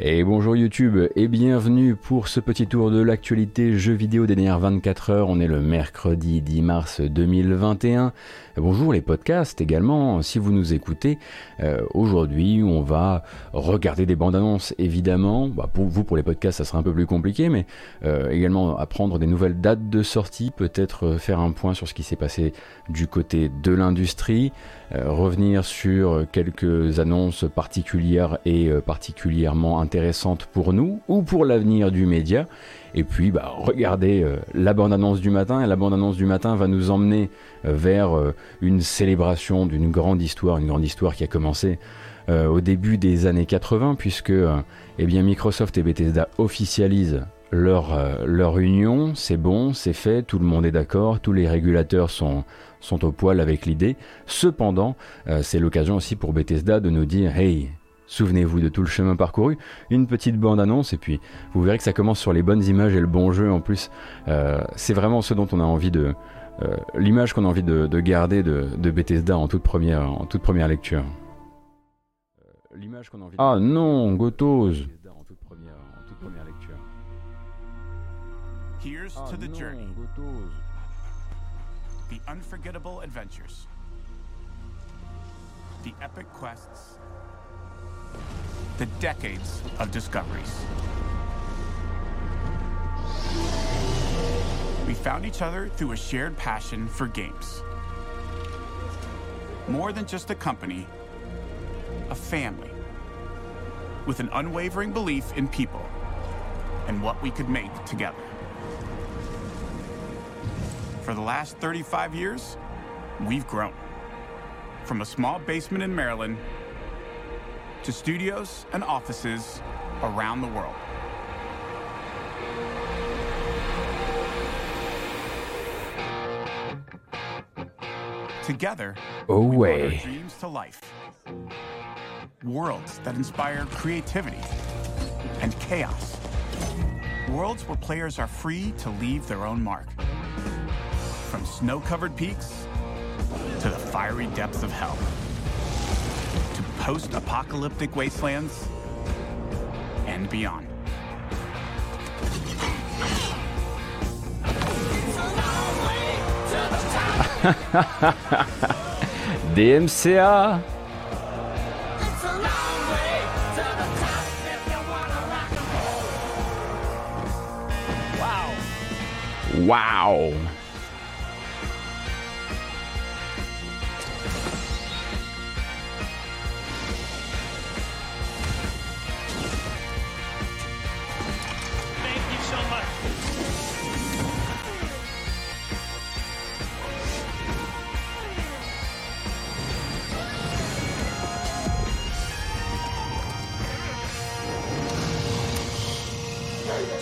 Et bonjour YouTube et bienvenue pour ce petit tour de l'actualité jeux vidéo des dernières 24 heures. On est le mercredi 10 mars 2021. Bonjour les podcasts également, si vous nous écoutez. Euh, aujourd'hui, on va regarder des bandes annonces évidemment. Bah, pour vous, pour les podcasts, ça sera un peu plus compliqué, mais euh, également apprendre des nouvelles dates de sortie, peut-être euh, faire un point sur ce qui s'est passé du côté de l'industrie, revenir sur quelques annonces particulières et particulièrement intéressante pour nous ou pour l'avenir du média. Et puis, bah, regardez euh, la bande-annonce du matin. Et la bande-annonce du matin va nous emmener euh, vers euh, une célébration d'une grande histoire, une grande histoire qui a commencé au début des années 80, puisque eh bien, Microsoft et Bethesda officialisent leur, leur union. C'est bon, c'est fait, tout le monde est d'accord, tous les régulateurs sont, sont au poil avec l'idée. Cependant, c'est l'occasion aussi pour Bethesda de nous dire Hey, Souvenez-vous de tout le chemin parcouru, une petite bande-annonce, et puis vous verrez que ça commence sur les bonnes images et le bon jeu en plus. Euh, c'est vraiment ce dont on a envie de. Euh, l'image qu'on a envie de, garder de, Bethesda en toute première, en toute première lecture. Euh, l'image qu'on a envie de... Ah non, Gotos en toute première, en toute première lecture. Here's ah to the journey. Gotos. The unforgettable adventures. The epic quests. The decades of discoveries. We found each other through a shared passion for games. More than just a company, a family, with an unwavering belief in people and what we could make together. For the last 35 years, we've grown. From a small basement in Maryland to studios and offices around the world. Together, oh we way. dreams to life. Worlds that inspire creativity and chaos. Worlds where players are free to leave their own mark. From snow-covered peaks to the fiery depths of hell post-apocalyptic wastelands and beyond. DMCA Wow. Wow.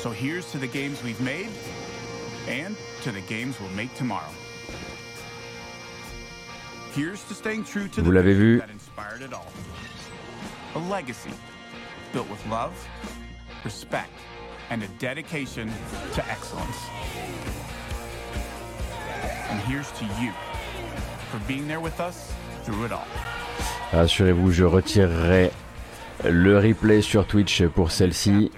To the games we've made and to the games we'll make tomorrow. Here's to staying true to Vous l'avez vu. that inspired it all. A legacy built with love, respect, and a dedication to excellence. And here's to you for being there with us through it all. Rassurez-vous, je retirerai le replay sur Twitch pour celle-ci.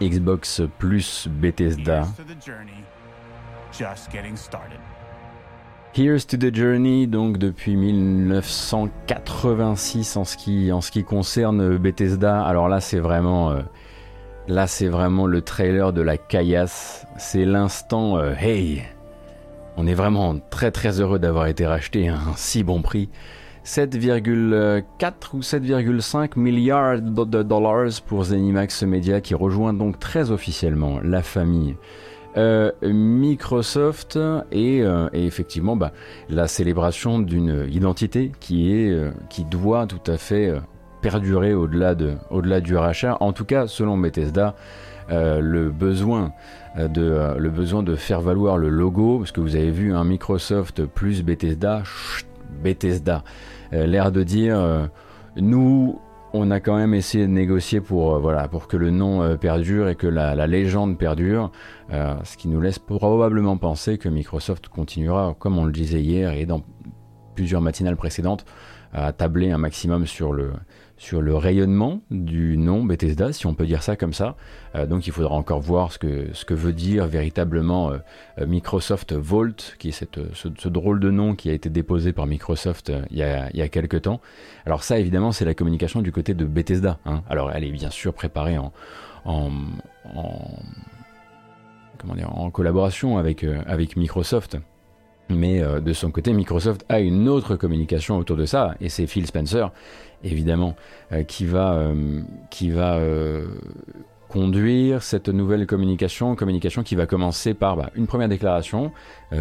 Xbox plus Bethesda. Here's to the Journey, donc depuis 1986 en ce qui, en ce qui concerne Bethesda. Alors là, c'est vraiment, euh, là, c'est vraiment le trailer de la caillasse. C'est l'instant, euh, hey, on est vraiment très très heureux d'avoir été racheté à un si bon prix. 7,4 ou 7,5 milliards de dollars pour Zenimax Media qui rejoint donc très officiellement la famille euh, Microsoft et, euh, effectivement bah, la célébration d'une identité qui, est, euh, qui doit tout à fait perdurer au-delà de, au-delà du rachat. En tout cas, selon Bethesda, le besoin de le besoin de faire valoir le logo, parce que vous avez vu un Microsoft plus Bethesda, Bethesda. Euh, l'air de dire euh, nous on a quand même essayé de négocier pour, euh, voilà, pour que le nom perdure et que la, légende perdure, ce qui nous laisse probablement penser que Microsoft continuera, comme on le disait hier et dans plusieurs matinales précédentes, à tabler un maximum sur le, sur le rayonnement du nom Bethesda, si on peut dire ça comme ça. Euh, donc il faudra encore voir ce que, veut dire véritablement euh, Microsoft Vault, qui est ce, drôle de nom qui a été déposé par Microsoft il, y a, il quelques temps. Alors ça, évidemment, c'est la communication du côté de Bethesda. Hein. Alors elle est bien sûr préparée en, en, comment dire, en collaboration avec, Microsoft. Mais euh, de son côté, Microsoft a une autre communication autour de ça, et c'est Phil Spencer, évidemment, euh, qui va, euh, qui va conduire cette nouvelle communication, communication qui va commencer par bah, une première déclaration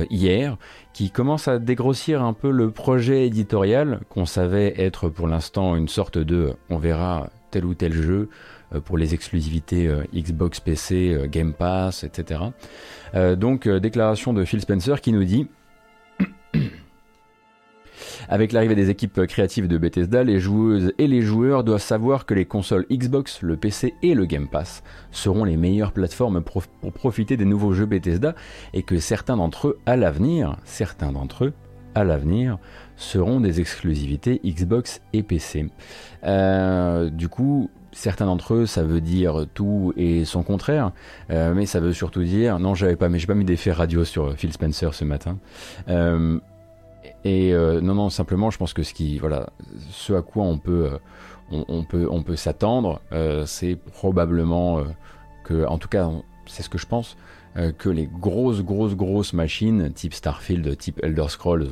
hier, qui commence à dégrossir un peu le projet éditorial qu'on savait être pour l'instant une sorte de on verra tel ou tel jeu pour les exclusivités Xbox PC, Game Pass, etc. donc déclaration de Phil Spencer qui nous dit avec l'arrivée des équipes créatives de Bethesda, les joueuses et les joueurs doivent savoir que les consoles Xbox, le PC et le Game Pass seront les meilleures plateformes pour profiter des nouveaux jeux Bethesda et que certains d'entre eux à l'avenir, certains d'entre eux à l'avenir seront des exclusivités Xbox et PC. Euh, du coup, certains d'entre eux, ça veut dire tout et son contraire, euh, mais ça veut surtout dire non, j'avais pas, mais j'ai pas mis d'effet radio sur Phil Spencer ce matin. Euh, et euh, non, non, simplement, je pense que ce qui, voilà, ce à quoi on peut, on, peut, on peut s'attendre, c'est probablement que, en tout cas, c'est ce que je pense, que les grosses, grosses, grosses machines, type Starfield, type Elder Scrolls,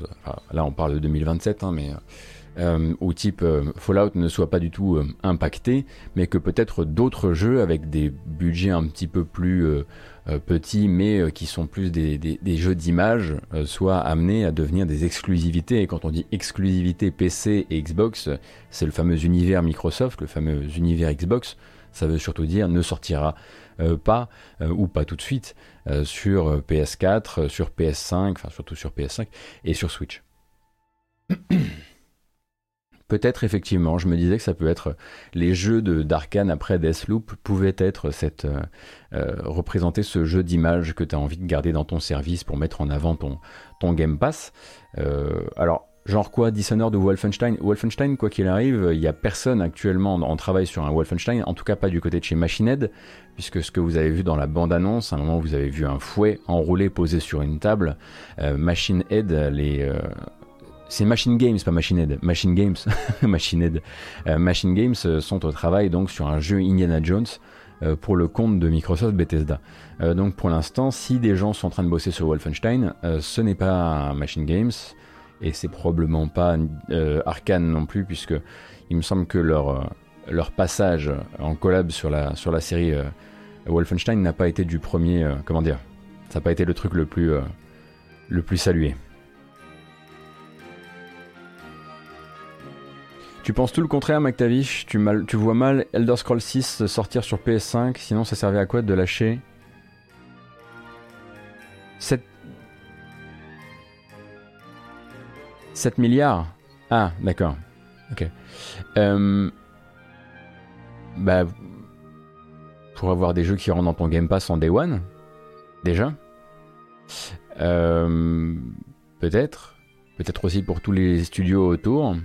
là on parle de 2027, hein, mais euh, ou type euh, Fallout ne soit pas du tout euh, impacté, mais que peut-être d'autres jeux avec des budgets un petit peu plus petits, mais qui sont plus des, jeux d'image, soient amenés à devenir des exclusivités. Et quand on dit exclusivité PC et Xbox, c'est le fameux univers Microsoft, le fameux univers Xbox. Ça veut surtout dire ne sortira pas ou pas tout de suite sur PS4, sur PS5, enfin surtout sur PS5 et sur Switch. Peut-être effectivement, je me disais que ça peut être les jeux de d'Arkane après Deathloop pouvaient être cette euh, euh, représenter ce jeu d'image que tu as envie de garder dans ton service pour mettre en avant ton Game Pass. Euh, alors genre quoi Dishonored ou Wolfenstein? Wolfenstein quoi qu'il arrive, il n'y a personne actuellement en travail sur un Wolfenstein, en tout cas pas du côté de chez Machine Head, puisque ce que vous avez vu dans la bande annonce, à un moment vous avez vu un fouet enroulé posé sur une table. Machine Head les c'est Machine Games, pas Machine Head. Machine Games, Machine Head. Euh, Machine Games euh, sont au travail donc sur un jeu Indiana Jones euh, pour le compte de Microsoft Bethesda. donc pour l'instant, si des gens sont en train de bosser sur Wolfenstein, ce n'est pas Machine Games et c'est probablement pas Arkane non plus, puisque il me semble que leur leur passage en collab sur la sur la série Wolfenstein n'a pas été du premier. comment dire Ça n'a pas été le truc le plus le plus salué. Tu penses tout le contraire, McTavish tu, vois mal Elder Scrolls 6 sortir sur PS5, sinon ça servait à quoi de lâcher 7... 7 milliards? Ah, d'accord. Ok. Euh, bah, pour avoir des jeux qui rentrent dans ton Game Pass en Day One, déjà. Euh, peut-être. Peut-être aussi pour tous les studios autour.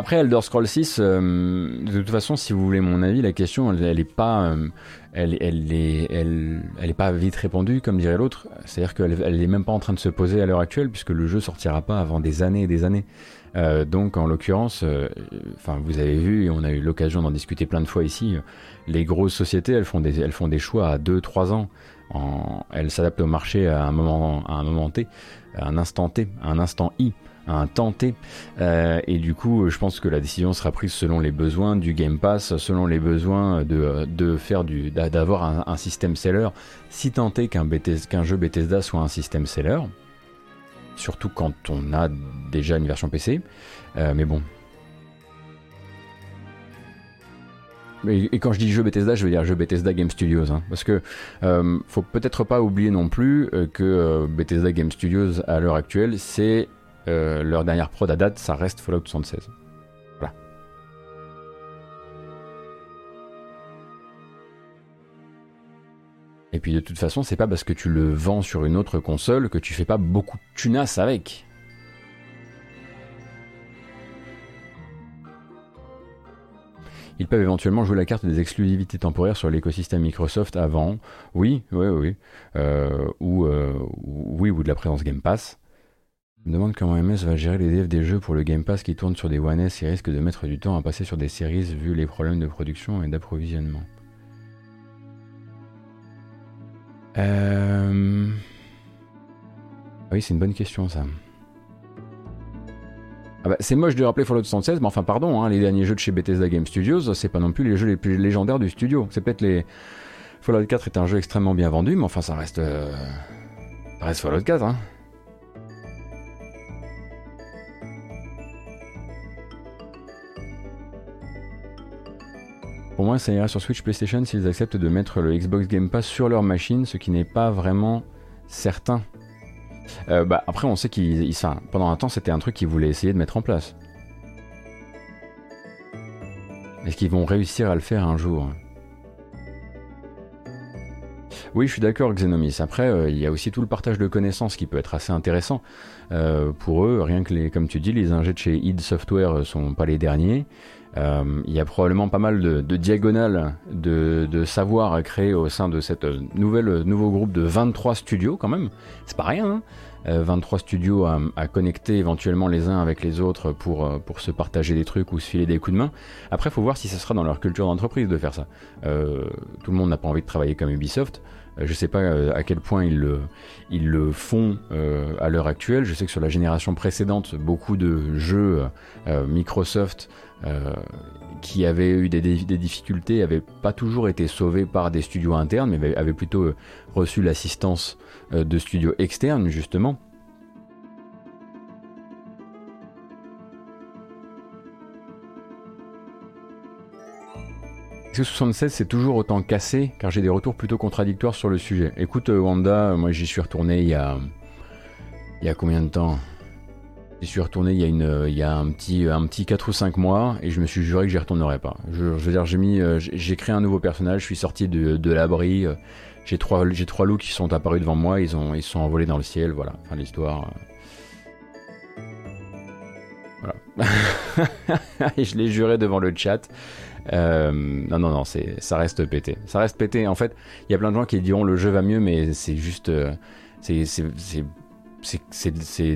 Après Elder Scrolls 6, euh, de toute façon, si vous voulez mon avis, la question, elle, n'est pas, euh, elle, elle, est, elle, elle est pas vite répondue, comme dirait l'autre. C'est-à-dire qu'elle, elle est même pas en train de se poser à l'heure actuelle, puisque le jeu sortira pas avant des années et des années. Euh, donc, en l'occurrence, vous avez vu, et on a eu l'occasion d'en discuter plein de fois ici. les grosses sociétés, elles font des, elles font des choix à 2-3 ans. Elles s'adaptent au marché à un moment, à un moment T, à un instant T, à un instant I un tenté. Euh, et du coup, je pense que la décision sera prise selon les besoins du Game Pass, selon les besoins de, de faire du, d'avoir un, système seller. Si tant est qu'un, qu'un jeu Bethesda soit un système seller, surtout quand on a déjà une version PC. Euh, mais bon. Et, quand je dis jeu Bethesda, je veux dire jeu Bethesda Game Studios, hein, parce que euh, faut peut-être pas oublier non plus que Bethesda Game Studios à l'heure actuelle, c'est euh, leur dernière prod à date, ça reste Fallout 76. Voilà. Et puis de toute façon, c'est pas parce que tu le vends sur une autre console que tu fais pas beaucoup de tunas avec. Ils peuvent éventuellement jouer la carte des exclusivités temporaires sur l'écosystème Microsoft avant. Oui, oui, oui. Euh, ou, euh, oui, ou de la présence Game Pass. Je me demande comment MS va gérer les devs des jeux pour le Game Pass qui tourne sur des One S et risque de mettre du temps à passer sur des séries vu les problèmes de production et d'approvisionnement. Euh... Ah oui, c'est une bonne question ça. Ah bah, c'est moche de rappeler Fallout 76, mais enfin pardon, hein, les derniers jeux de chez Bethesda Game Studios, c'est pas non plus les jeux les plus légendaires du studio. C'est peut-être les... Fallout 4 est un jeu extrêmement bien vendu, mais enfin ça reste... Euh, ça reste Fallout 4, hein. Ça ira sur Switch PlayStation s'ils acceptent de mettre le Xbox Game Pass sur leur machine, ce qui n'est pas vraiment certain. Euh, bah, après, on sait qu'ils, pendant un temps, c'était un truc qu'ils voulaient essayer de mettre en place. Est-ce qu'ils vont réussir à le faire un jour? Oui, je suis d'accord, Xenomis. Après, euh, il y a aussi tout le partage de connaissances qui peut être assez intéressant euh, pour eux. Rien que les, comme tu dis, les ingés de chez id Software sont pas les derniers. il y a probablement pas mal de, diagonales de, savoir à créer au sein de cette nouvelle nouveau groupe de 23 studios quand même. C'est pas rien. Hein 23 euh, studios à, connecter éventuellement les uns avec les autres pour, euh, pour se partager des trucs ou se filer des coups de main. Après, il faut voir si ce sera dans leur culture d'entreprise de faire ça. Euh, tout le monde n'a pas envie de travailler comme Ubisoft. Je ne sais pas à quel point ils le, ils le font à l'heure actuelle. Je sais que sur la génération précédente, beaucoup de jeux Microsoft qui avaient eu des, des difficultés n'avaient pas toujours été sauvés par des studios internes, mais avaient plutôt reçu l'assistance euh, de studios externes, justement. Est-ce que 76 c'est toujours autant cassé Car j'ai des retours plutôt contradictoires sur le sujet. Écoute euh, Wanda, moi j'y suis retourné il y a... Il y a combien de temps? J'y suis retourné il y a, une, il y a un, petit, un petit 4 ou 5 mois et je me suis juré que j'y retournerais pas. Je, veux dire, j'ai mis, euh, j'ai créé un nouveau personnage, je suis sorti de, de l'abri, j'ai trois, j'ai trois loups qui sont apparus devant moi, ils, ont, ils sont envolés dans le ciel, voilà. L'histoire. Euh. Voilà. Et je l'ai juré devant le chat. Euh, non, non, non, ça reste pété. Ça reste pété. En fait, il y a plein de gens qui diront le jeu va mieux, mais c'est juste. Euh, c'est,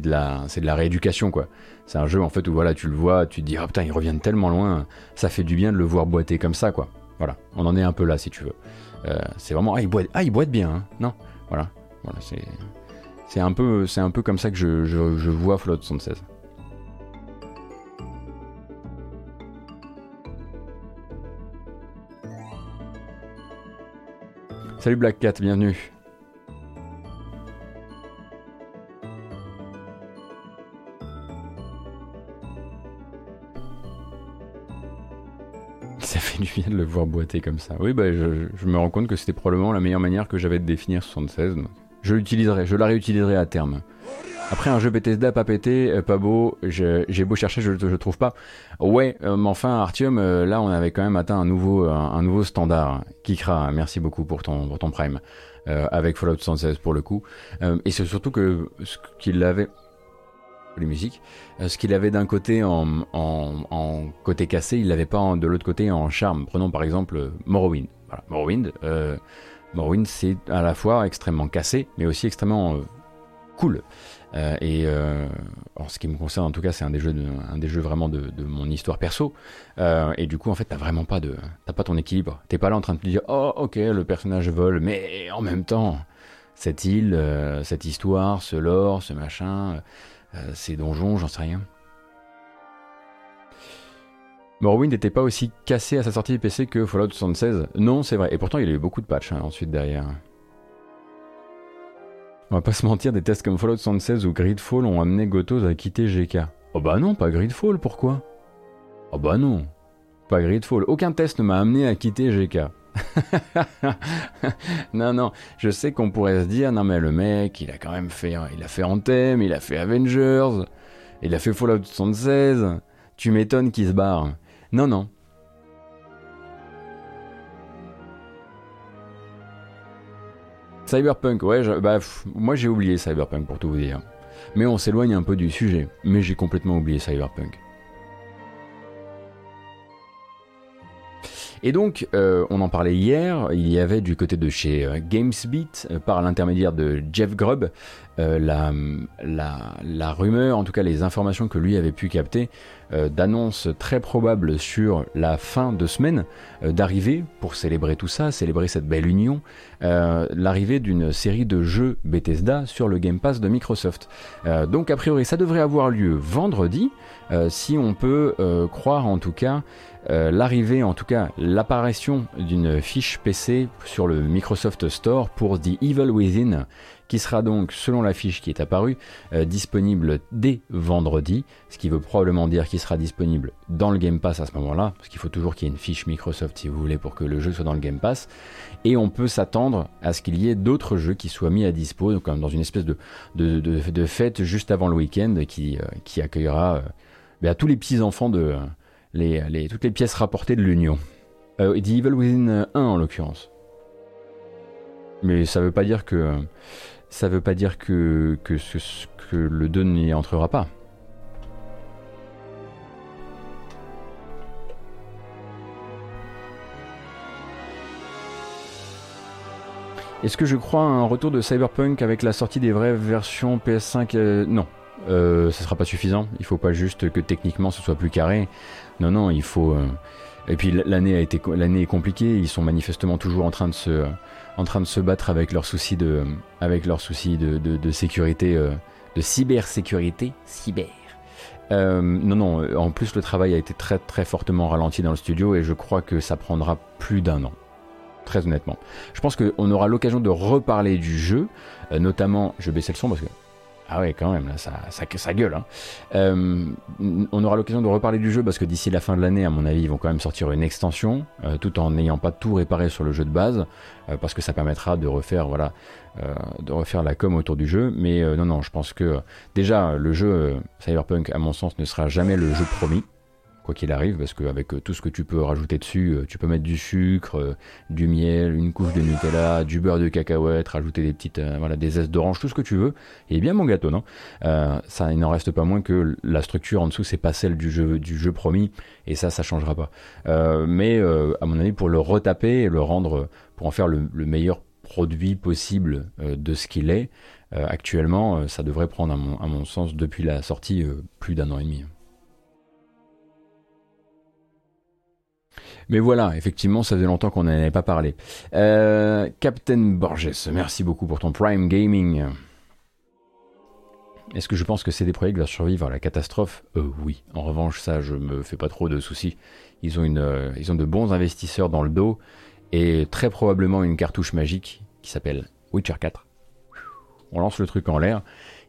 de la, de la rééducation, quoi. C'est un jeu, en fait, où voilà, tu le vois, tu te dis, oh putain, ils reviennent tellement loin. Ça fait du bien de le voir boiter comme ça, quoi. Voilà. On en est un peu là, si tu veux. Euh, c'est vraiment ah il boite, ah, il boite bien, hein. non, voilà, voilà c'est un peu un peu comme ça que je, je, je vois Fallout 76. Salut Black Cat, bienvenue. du bien de le voir boiter comme ça. Oui, bah, je, me rends compte que c'était probablement la meilleure manière que j'avais de définir 76. je l'utiliserai, je la réutiliserai à terme. Après un jeu Bethesda pas pété, euh, pas beau, j'ai beau chercher, je ne trouve pas. Ouais, euh, mais enfin Artium, euh, là on avait quand même atteint un nouveau, un, nouveau standard. Kikra, merci beaucoup pour ton, pour ton prime. avec Fallout 76 pour le coup. et c'est surtout que ce qu'il avait les musiques. Ce qu'il avait d'un côté en, côté cassé, il l'avait pas de l'autre côté en charme. Prenons par exemple Morrowind. Morrowind, Morrowind c'est à la fois extrêmement cassé, mais aussi extrêmement euh, et en ce qui me concerne, en tout cas, c'est un des jeux, un des jeux vraiment de, mon histoire perso. et du coup, en fait, t'as vraiment pas de, t'as pas ton équilibre. T'es pas là en train de te dire, oh, ok, le personnage vole, mais en même temps, cette île, cette histoire, ce lore, ce machin. Euh, ces donjons, j'en sais rien. Morrowind n'était pas aussi cassé à sa sortie PC que Fallout 76. Non, c'est vrai. Et pourtant, il y a eu beaucoup de patchs hein, ensuite derrière. On va pas se mentir, des tests comme Fallout 76 ou Gridfall ont amené Gotos à quitter GK. Oh bah non, pas Gridfall, pourquoi? Oh bah non, pas Gridfall. Aucun test ne m'a amené à quitter GK. non, non, je sais qu'on pourrait se dire, non mais le mec, il a quand même fait, il a fait Anthem, il a fait Avengers, il a fait Fallout 76, tu m'étonnes qu'il se barre. Non, non. Cyberpunk, ouais, bah, moi j'ai oublié Cyberpunk pour tout vous dire. Mais on s'éloigne un peu du sujet, mais j'ai complètement oublié Cyberpunk. Et donc, on en parlait hier, il y avait du côté de chez GamesBeat, par l'intermédiaire de Jeff Grubb, la, la, la, rumeur, en tout cas les informations que lui avait pu capter, d'annonces très probables sur la fin de semaine d'arrivée, pour célébrer tout ça, célébrer cette belle union, l'arrivée d'une série de jeux Bethesda sur le Game Pass de Microsoft. donc a priori ça devrait avoir lieu vendredi, si on peut croire en tout cas euh, l'arrivée, en tout cas l'apparition d'une fiche PC sur le Microsoft Store pour The Evil Within, qui sera donc, selon la fiche qui est apparue, euh, disponible dès vendredi, ce qui veut probablement dire qu'il sera disponible dans le Game Pass à ce moment-là, parce qu'il faut toujours qu'il y ait une fiche Microsoft si vous voulez pour que le jeu soit dans le Game Pass, et on peut s'attendre à ce qu'il y ait d'autres jeux qui soient mis à dispo, donc dans une espèce de, de, fête juste avant le week-end qui, euh, qui accueillera ben, tous les petits-enfants de les, toutes les pièces rapportées de l'Union. Euh, The Evil Within 1 en l'occurrence. Mais ça veut pas dire que ça veut pas dire que, le 2 n'y entrera pas. Est-ce que je crois à un retour de Cyberpunk avec la sortie des vraies versions PS5 euh, Non, euh, ça sera pas suffisant. Il faut pas juste que techniquement ce soit plus carré. Non, non, il faut. Euh, et puis l'année a été, l'année est compliquée. Ils sont manifestement toujours en train de se, en train de se battre avec leurs soucis de, avec leurs soucis de, de, sécurité, euh, de cybersécurité, cyber. Euh, non, non. En plus, le travail a été très, très fortement ralenti dans le studio et je crois que ça prendra plus d'un an. Très honnêtement. Je pense qu'on aura l'occasion de reparler du jeu, notamment. Je baisse le son parce que ah ouais, quand même, là, ça, ça, gueule. Hein. Euh, on aura l'occasion de reparler du jeu parce que d'ici la fin de l'année, à mon avis, ils vont quand même sortir une extension, euh, tout en n'ayant pas tout réparé sur le jeu de base, euh, parce que ça permettra de refaire, voilà, de refaire la com autour du jeu. Mais non, non, je pense que déjà le jeu Cyberpunk, à mon sens, ne sera jamais le jeu promis quoi qu'il arrive, parce qu'avec euh, tout ce que tu peux rajouter dessus, euh, tu peux mettre du sucre, euh, du miel, une couche de Nutella, du beurre de cacahuète, rajouter des petites, voilà, des zestes d'orange, tout ce que tu veux. Et bien mon gâteau, non? Ça, il n'en reste pas moins que la structure en dessous, c'est pas celle du jeu, du jeu promis, et ça, ça changera pas. mais à mon avis, pour le retaper et le rendre, pour en faire le, meilleur produit possible de ce qu'il est, actuellement, ça devrait prendre, à mon, à mon, sens, depuis la sortie, plus d'un an et demi. Mais voilà, effectivement, ça faisait longtemps qu'on n'en avait pas parlé. Euh, Captain Borges, merci beaucoup pour ton Prime Gaming. Est-ce que je pense que CD Projekt va survivre à la catastrophe? Euh, Oui. En revanche, ça, je me fais pas trop de soucis. Ils ont, une, euh, ils ont de bons investisseurs dans le dos et très probablement une cartouche magique qui s'appelle Witcher 4. On lance le truc en l'air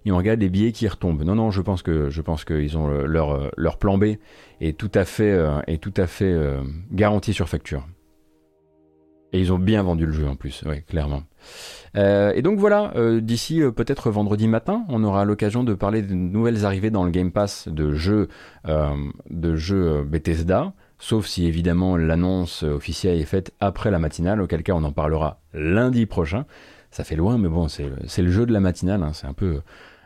et on regarde les billets qui retombent. Non, non, je pense que je pense qu'ils ont leur, leur plan B est tout à fait, euh, euh, garanti sur facture. Et ils ont bien vendu le jeu en plus, oui, clairement. Euh, et donc voilà, d'ici peut-être vendredi matin, on aura l'occasion de parler de nouvelles arrivées dans le Game Pass de jeux, de jeux Bethesda, sauf si évidemment l'annonce officielle est faite après la matinale, auquel cas on en parlera lundi prochain. Ça fait loin, mais bon, c'est le jeu de la matinale, hein, c'est un peu,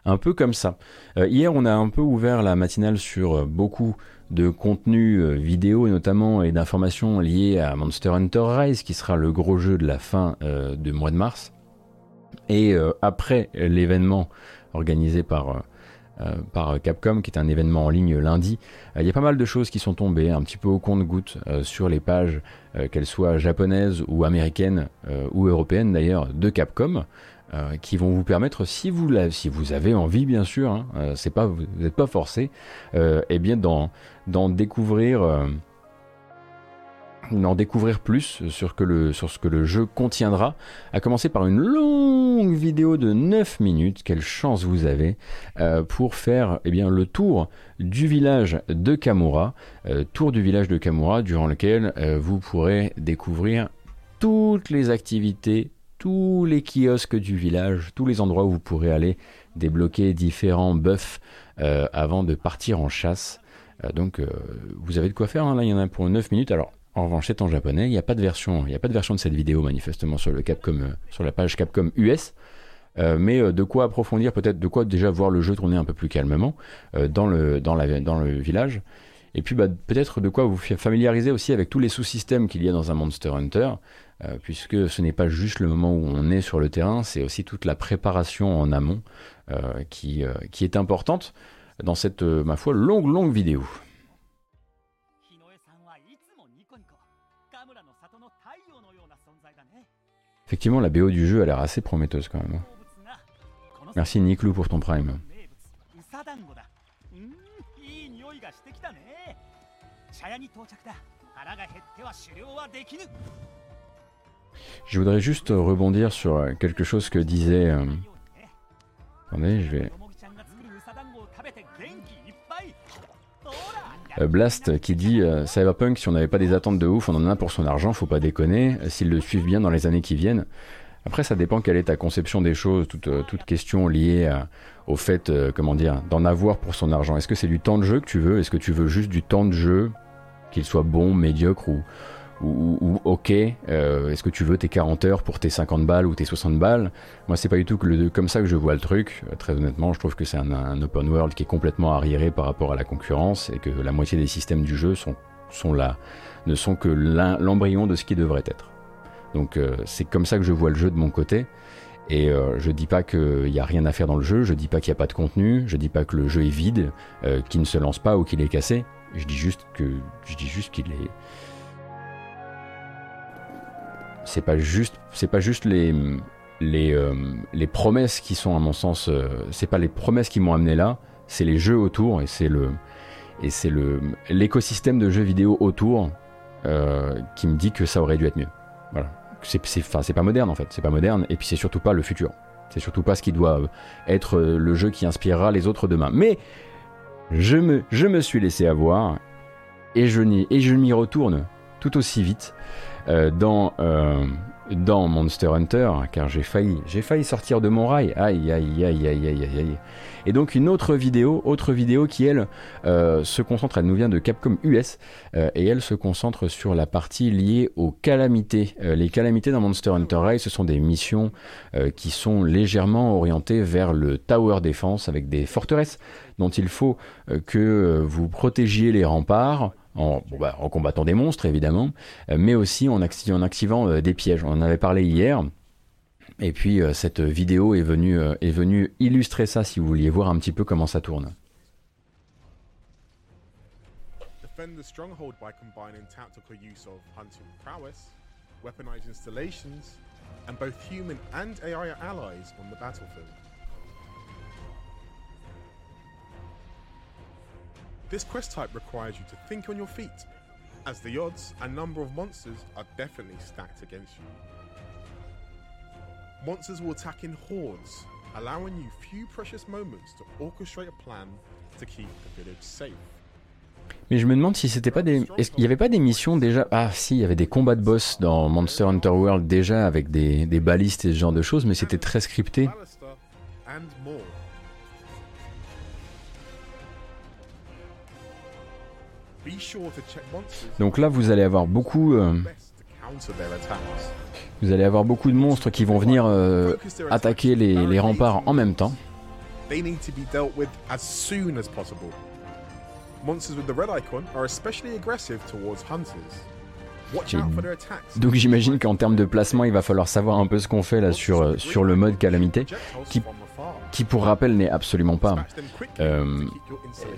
un peu comme ça. hier, on a un peu ouvert la matinale sur beaucoup de contenu euh, vidéo notamment et d'informations liées à Monster Hunter Rise qui sera le gros jeu de la fin euh, du mois de mars. Et euh, après l'événement organisé par, par Capcom, qui est un événement en ligne lundi, il y a pas mal de choses qui sont tombées un petit peu au compte-goutte sur les pages, qu'elles soient japonaises ou américaines ou européennes d'ailleurs, de Capcom. Euh, qui vont vous permettre, si vous, si vous avez envie bien sûr, hein, euh, pas, vous n'êtes pas forcé, euh, eh bien d'en, découvrir, découvrir plus sur, que le, sur ce que le jeu contiendra, à commencer par une longue vidéo de 9 minutes, quelle chance vous avez, pour faire eh bien, le tour du village de Kamura, tour du village de Kamura, durant lequel vous pourrez découvrir toutes les activités tous les kiosques du village, tous les endroits où vous pourrez aller débloquer différents buffs euh, avant de partir en chasse. Euh, donc euh, vous avez de quoi faire, hein. là il y en a pour 9 minutes. Alors en revanche c'est en japonais, il n'y a pas de version, il n'y a pas de version de cette vidéo manifestement sur le Capcom, sur la page Capcom US. mais de quoi approfondir, peut-être de quoi déjà voir le jeu tourner un peu plus calmement dans le village. Et puis bah, peut-être de quoi vous familiariser aussi avec tous les sous-systèmes qu'il y a dans un Monster Hunter, euh, puisque ce n'est pas juste le moment où on est sur le terrain, c'est aussi toute la préparation en amont euh, qui, euh, qui est importante dans cette, ma foi, longue, longue vidéo. Effectivement, la BO du jeu a l'air assez prometteuse quand même. Hein. Merci Niklou pour ton prime. Je voudrais juste rebondir sur quelque chose que disait... Euh, attendez, je vais... Euh, Blast qui dit euh, Cyberpunk, si on n'avait pas des attentes de ouf, on en a pour son argent, faut pas déconner, s'ils le suivent bien dans les années qui viennent. Après, ça dépend quelle est ta conception des choses, toute, toute question liée au fait, comment dire, d'en avoir pour son argent. Est-ce que c'est du temps de jeu que tu veux? Est-ce que tu veux juste du temps de jeu qu'il soit bon, médiocre ou, ou, ok, euh, est-ce que tu veux tes 40 heures pour tes 50 balles ou tes 60 balles? Moi, c'est pas du tout comme ça que je vois le truc. Euh, très honnêtement, je trouve que c'est un, open world qui est complètement arriéré par rapport à la concurrence et que la moitié des systèmes du jeu sont, sont là, ne sont que l'embryon de ce qui devrait être. Donc, euh, c'est comme ça que je vois le jeu de mon côté. Et je dis pas qu'il n'y a rien à faire dans le jeu, je dis pas qu'il n'y a pas de contenu, je dis pas que le jeu est vide, qu'il ne se lance pas ou qu'il est cassé. Je dis juste que je dis juste qu'il est c'est pas juste pas juste euh, les promesses qui sont à mon sens euh, c'est pas les promesses qui m'ont amené là, c'est les jeux autour et c'est le et c'est le l'écosystème de jeux vidéo autour euh, qui me dit que ça aurait dû être mieux. Voilà. C'est pas moderne en fait, c'est pas moderne et puis c'est surtout pas le futur. C'est surtout pas ce qui doit être le jeu qui inspirera les autres demain. Mais je me, suis laissé avoir et je, et je m'y retourne tout aussi vite dans, euh, dans Monster Hunter, car j'ai failli, sortir de mon rail. Aïe, aïe, aïe, aïe, aïe, aïe, Et donc une autre vidéo, autre vidéo qui elle euh, se concentre, elle nous vient de Capcom US, et elle se concentre sur la partie liée aux calamités. les calamités dans Monster Hunter Rise, ce sont des missions qui sont légèrement orientées vers le tower défense avec des forteresses dont il faut que vous protégiez les remparts bah, en, combattant des monstres évidemment, euh, mais aussi en, activant euh, des pièges. On en avait parlé hier. Et puis euh, cette vidéo est venue, est venue illustrer ça si vous vouliez voir un petit peu comment ça tourne. Defend the stronghold by combining tactical use of hunting prowess, weaponized installations, and both human and AI allies on the battlefield. This quest type requires you to think on your feet, as the odds and number of monsters are definitely stacked against you. Monsters will attack in hordes, allowing you few precious moments to orchestrate a plan to keep the village safe. Mais je me demande si c'était pas des. Qu'il n'y avait pas des missions déjà. Ah, si, il y avait des combats de boss dans Monster Hunter World déjà avec des, des balistes et ce genre de choses, mais c'était très scripté. Donc là, vous allez avoir beaucoup. Euh, vous allez avoir beaucoup de monstres qui vont venir euh, attaquer les, les, remparts en même temps. Donc j'imagine qu'en termes de placement, il va falloir savoir un peu ce qu'on fait là sur, euh, sur le mode calamité, qui qui pour rappel n'est absolument pas euh,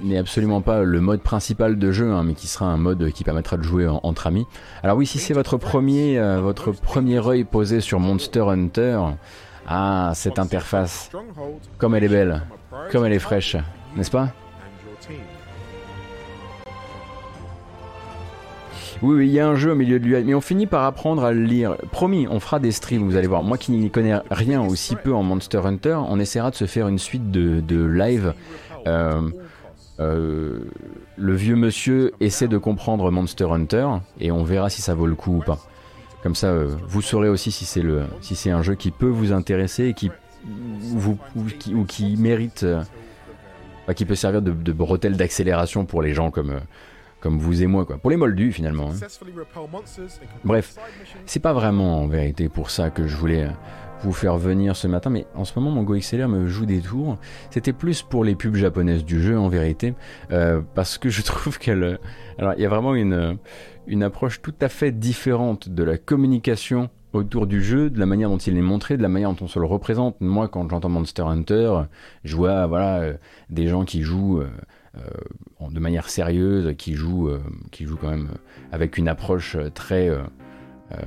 n'est absolument pas le mode principal de jeu, hein, mais qui sera un mode qui permettra de jouer entre amis. Alors oui, si c'est votre premier euh, votre premier œil posé sur Monster Hunter, ah cette interface, comme elle est belle, comme elle est fraîche, n'est-ce pas? Oui, il y a un jeu au milieu de l'UI, mais on finit par apprendre à le lire. Promis, on fera des streams, vous allez voir. Moi qui n'y connais rien aussi peu en Monster Hunter, on essaiera de se faire une suite de, live. Euh, euh, le vieux monsieur essaie de comprendre Monster Hunter et on verra si ça vaut le coup ou pas. Comme ça, euh, vous saurez aussi si c'est le, si c'est un jeu qui peut vous intéresser et qui ou qui, mérite, qui peut servir de, de bretelle d'accélération pour les gens comme comme vous et moi, quoi. Pour les moldus, finalement. hein. Bref, C'est pas vraiment en vérité pour ça que je voulais euh, vous faire venir ce matin, mais en ce moment mon GoXLR me joue des tours. C'était plus pour les pubs japonaises du jeu en vérité, euh, parce que je trouve qu'elle... euh, Alors il y a vraiment une, une approche tout à fait différente de la communication autour du jeu, de la manière dont il est montré, de la manière dont on se le représente. Moi quand j'entends Monster Hunter, je vois voilà, des gens qui jouent... en- de manière sérieuse, qui jouent, euh, qui jouent quand même euh, avec une approche euh, très euh, euh,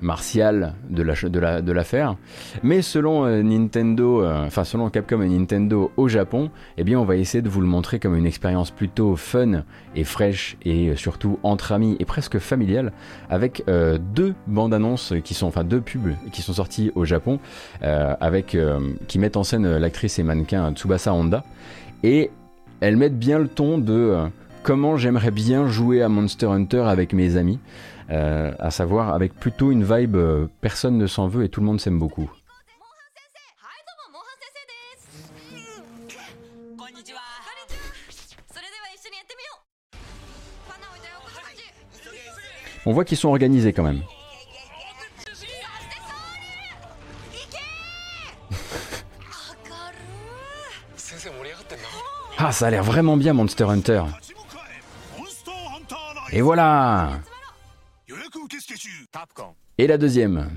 martiale de la ch- de la- de l'affaire. Mais selon euh, Nintendo, euh, enfin selon Capcom et Nintendo au Japon, eh bien on va essayer de vous le montrer comme une expérience plutôt fun et fraîche et euh, surtout entre amis et presque familiale, avec euh, deux bandes annonces qui sont, enfin deux pubs qui sont sorties au Japon, euh, avec euh, qui mettent en scène euh, l'actrice et mannequin Tsubasa Honda et elles mettent bien le ton de euh, comment j'aimerais bien jouer à Monster Hunter avec mes amis, euh, à savoir avec plutôt une vibe euh, personne ne s'en veut et tout le monde s'aime beaucoup. On voit qu'ils sont organisés quand même. Ah, ça a l'air vraiment bien Monster Hunter. Et voilà Et la deuxième.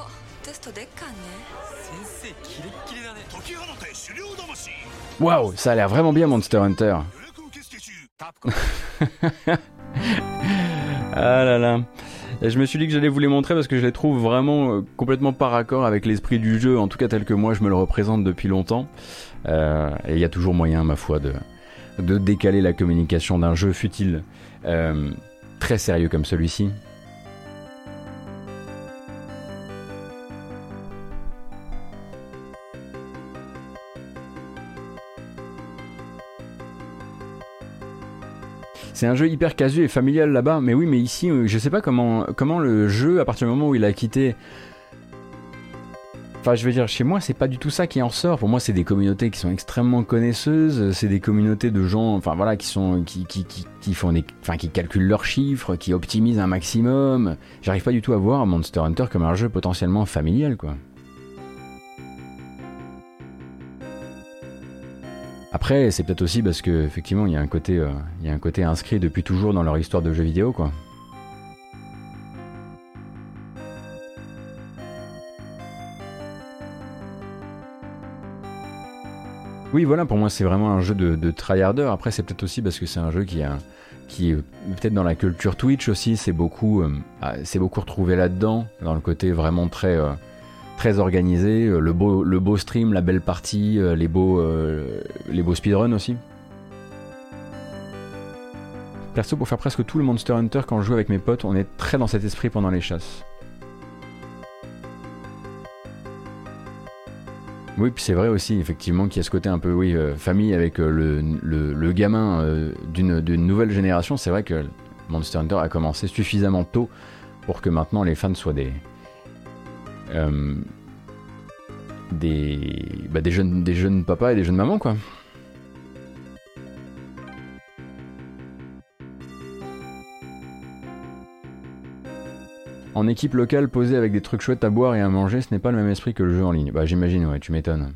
Waouh, ça a l'air vraiment bien Monster Hunter. ah là là. Je me suis dit que j'allais vous les montrer parce que je les trouve vraiment euh, complètement par accord avec l'esprit du jeu, en tout cas tel que moi je me le représente depuis longtemps. Euh, et il y a toujours moyen, ma foi, de, décaler la communication d'un jeu futile euh, très sérieux comme celui-ci. C'est un jeu hyper casu et familial là-bas, mais oui, mais ici, euh, je sais pas comment, comment le jeu, à partir du moment où il a quitté. Enfin, je veux dire, chez moi, c'est pas du tout ça qui en sort. Pour moi, c'est des communautés qui sont extrêmement connaisseuses. C'est des communautés de gens, enfin voilà, qui sont, qui, qui, qui, font des, enfin, qui calculent leurs chiffres, qui optimisent un maximum. J'arrive pas du tout à voir Monster Hunter comme un jeu potentiellement familial, quoi. Après, c'est peut-être aussi parce que effectivement, il y a un côté, euh, il y a un côté inscrit depuis toujours dans leur histoire de jeux vidéo, quoi. Oui, voilà, pour moi, c'est vraiment un jeu de, de tryharder. Après, c'est peut-être aussi parce que c'est un jeu qui est peut-être dans la culture Twitch aussi. C'est beaucoup, euh, ah, c'est beaucoup retrouvé là-dedans, dans le côté vraiment très, euh, très organisé. euh, Le beau, le beau stream, la belle partie, euh, les beaux, euh, les beaux speedruns aussi. Perso, pour faire presque tout le Monster Hunter, quand je joue avec mes potes, on est très dans cet esprit pendant les chasses. Oui, puis c'est vrai aussi, effectivement, qu'il y a ce côté un peu, oui, famille avec le, le- gamin d'une nouvelle génération. C'est vrai que Monster Hunter a commencé suffisamment tôt pour que maintenant les fans soient des. Euh, des, bah, des, jeunes, des jeunes papas et des jeunes mamans, quoi. En équipe locale posée avec des trucs chouettes à boire et à manger, ce n'est pas le même esprit que le jeu en ligne. Bah j'imagine, ouais, tu m'étonnes.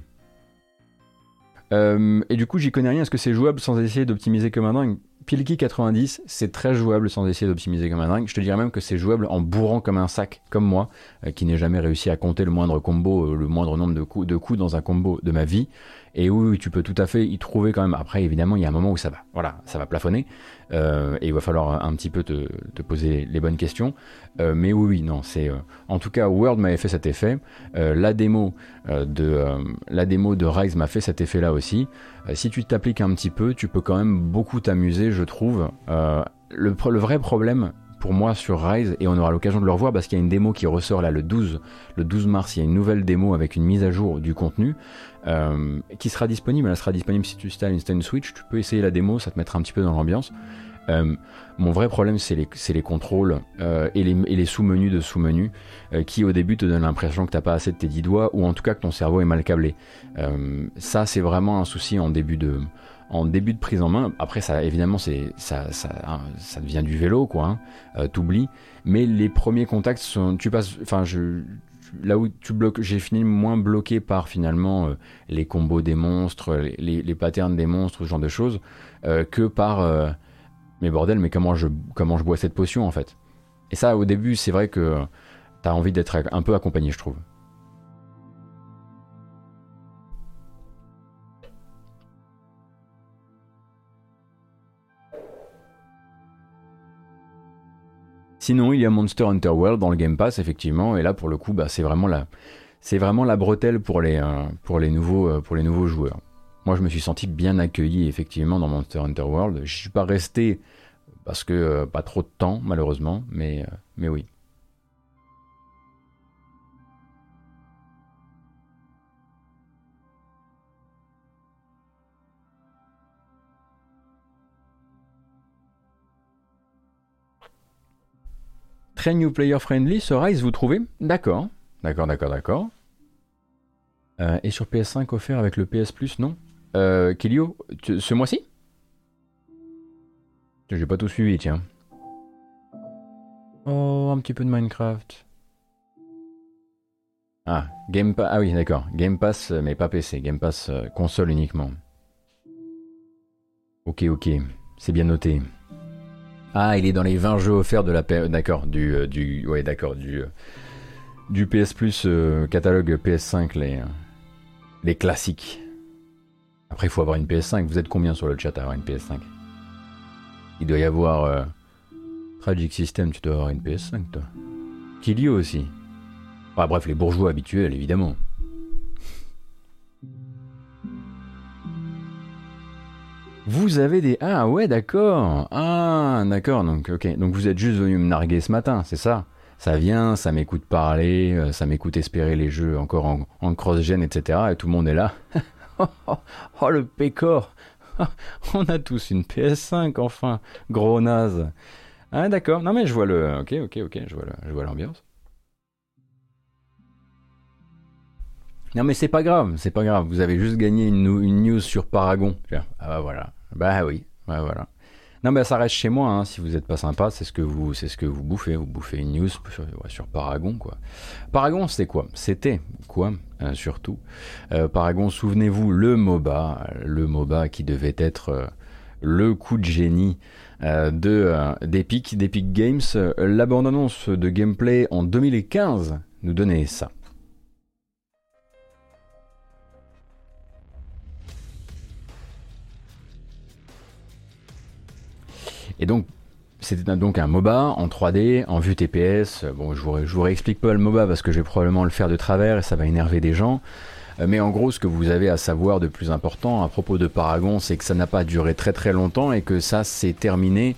Euh, et du coup, j'y connais rien. Est-ce que c'est jouable sans essayer d'optimiser comme un dingue? Pilky 90, c'est très jouable sans essayer d'optimiser comme un dingue. Je te dirais même que c'est jouable en bourrant comme un sac, comme moi, euh, qui n'ai jamais réussi à compter le moindre combo, euh, le moindre nombre de de coups dans un combo de ma vie. Et oui, tu peux tout à fait y trouver quand même. Après, évidemment, il y a un moment où ça va, voilà, ça va plafonner, euh, et il va falloir un petit peu te, poser les bonnes questions. Euh, mais oui, oui, non, c'est, euh, en tout cas, Word m'avait fait cet effet. La démo de, la démo de Rise m'a fait cet effet-là aussi. Si tu t'appliques un petit peu, tu peux quand même beaucoup t'amuser, je trouve. Le, le vrai problème pour moi sur Rise et on aura l'occasion de le revoir parce qu'il y a une démo qui ressort là le 12, le 12 mars. Il y a une nouvelle démo avec une mise à jour du contenu euh, qui sera disponible. Elle sera disponible si tu installes une Switch. Tu peux essayer la démo, ça te mettra un petit peu dans l'ambiance. Euh, mon vrai problème, c'est les, les, contrôles euh, et les, sous-menus de sous-menus qui, au début, te donnent l'impression que tu n'as pas assez de tes 10 doigts ou en tout cas que ton cerveau est mal câblé. ça, c'est vraiment un souci en début de, en début de prise en main. Après, ça, évidemment, c'est ça, hein, devient du vélo, quoi. Hein, t'oublies. Mais les premiers contacts sont, tu passes, enfin, je, là où tu bloques, j'ai fini moins bloqué par finalement euh, les combos des monstres, les, les, patterns des monstres, ce genre de choses, euh, que par, mais bordel, mais comment je, comment je bois cette potion en fait. Et ça, au début, c'est vrai que t'as envie d'être un peu accompagné, je trouve. Sinon, il y a Monster Hunter World dans le Game Pass, effectivement, et là, pour le coup, bah, c'est vraiment la, bretelle pour les, euh, euh, pour les nouveaux joueurs. Moi, je me suis senti bien accueilli, effectivement, dans Monster Hunter World. Je suis pas resté parce que euh, pas trop de temps, malheureusement, mais oui. Très new player friendly, ce Rise, vous trouvez D'accord, d'accord, d'accord, d'accord. Euh, et sur PS5 offert avec le PS Plus, non euh, Kilio, ce mois-ci? J'ai pas tout suivi, tiens. Oh, un petit peu de Minecraft. Ah, Game Pass. Ah oui, d'accord. Game Pass, mais pas PC. Game Pass euh, console uniquement. Ok, ok. C'est bien noté. Ah, il est dans les 20 jeux offerts de la période. D'accord, du, euh, du. Ouais, d'accord, du. Euh, du PS Plus euh, catalogue PS5, les. les classiques. Après, il faut avoir une PS5. Vous êtes combien sur le chat à avoir une PS5 Il doit y avoir. Tragic System, tu dois avoir une PS5, toi. Kilio aussi. Ah, bref, les bourgeois habituels, évidemment. Vous avez des... Ah ouais, d'accord. Ah, d'accord. Donc, ok. Donc vous êtes juste venu me narguer ce matin, c'est ça? Ça vient, ça m'écoute parler, euh, ça m'écoute espérer les jeux encore en, cross-gen, etc. Et tout le monde est là. oh, le pécor On a tous une PS5, enfin. Gros naze. Ah d'accord. Non mais je vois le... Ok, ok, ok. Je vois, je l'ambiance. Non mais c'est pas grave, c'est pas grave. Vous avez juste gagné une, une news sur Paragon. Ah bah voilà. Bah oui, ouais, voilà. Non, mais ça reste chez moi, hein. si vous n'êtes pas sympa, c'est ce que vous, que vous bouffez. Vous bouffez une news sur, Paragon, quoi. Paragon, c'est quoi? C'était quoi, euh, surtout? Euh, Paragon, souvenez-vous, le MOBA, le MOBA qui devait être euh, le coup de génie de d'Epic, d'Epic Games. L'abandonnance de gameplay en 2015 nous donnait ça. Et donc, c'était donc un MOBA en 3D, en vue TPS. Bon, je vous, je vous réexplique pas le MOBA parce que je vais probablement le faire de travers et ça va énerver des gens. Euh, mais en gros, ce que vous avez à savoir de plus important à propos de Paragon, c'est que ça n'a pas duré très très longtemps et que ça s'est terminé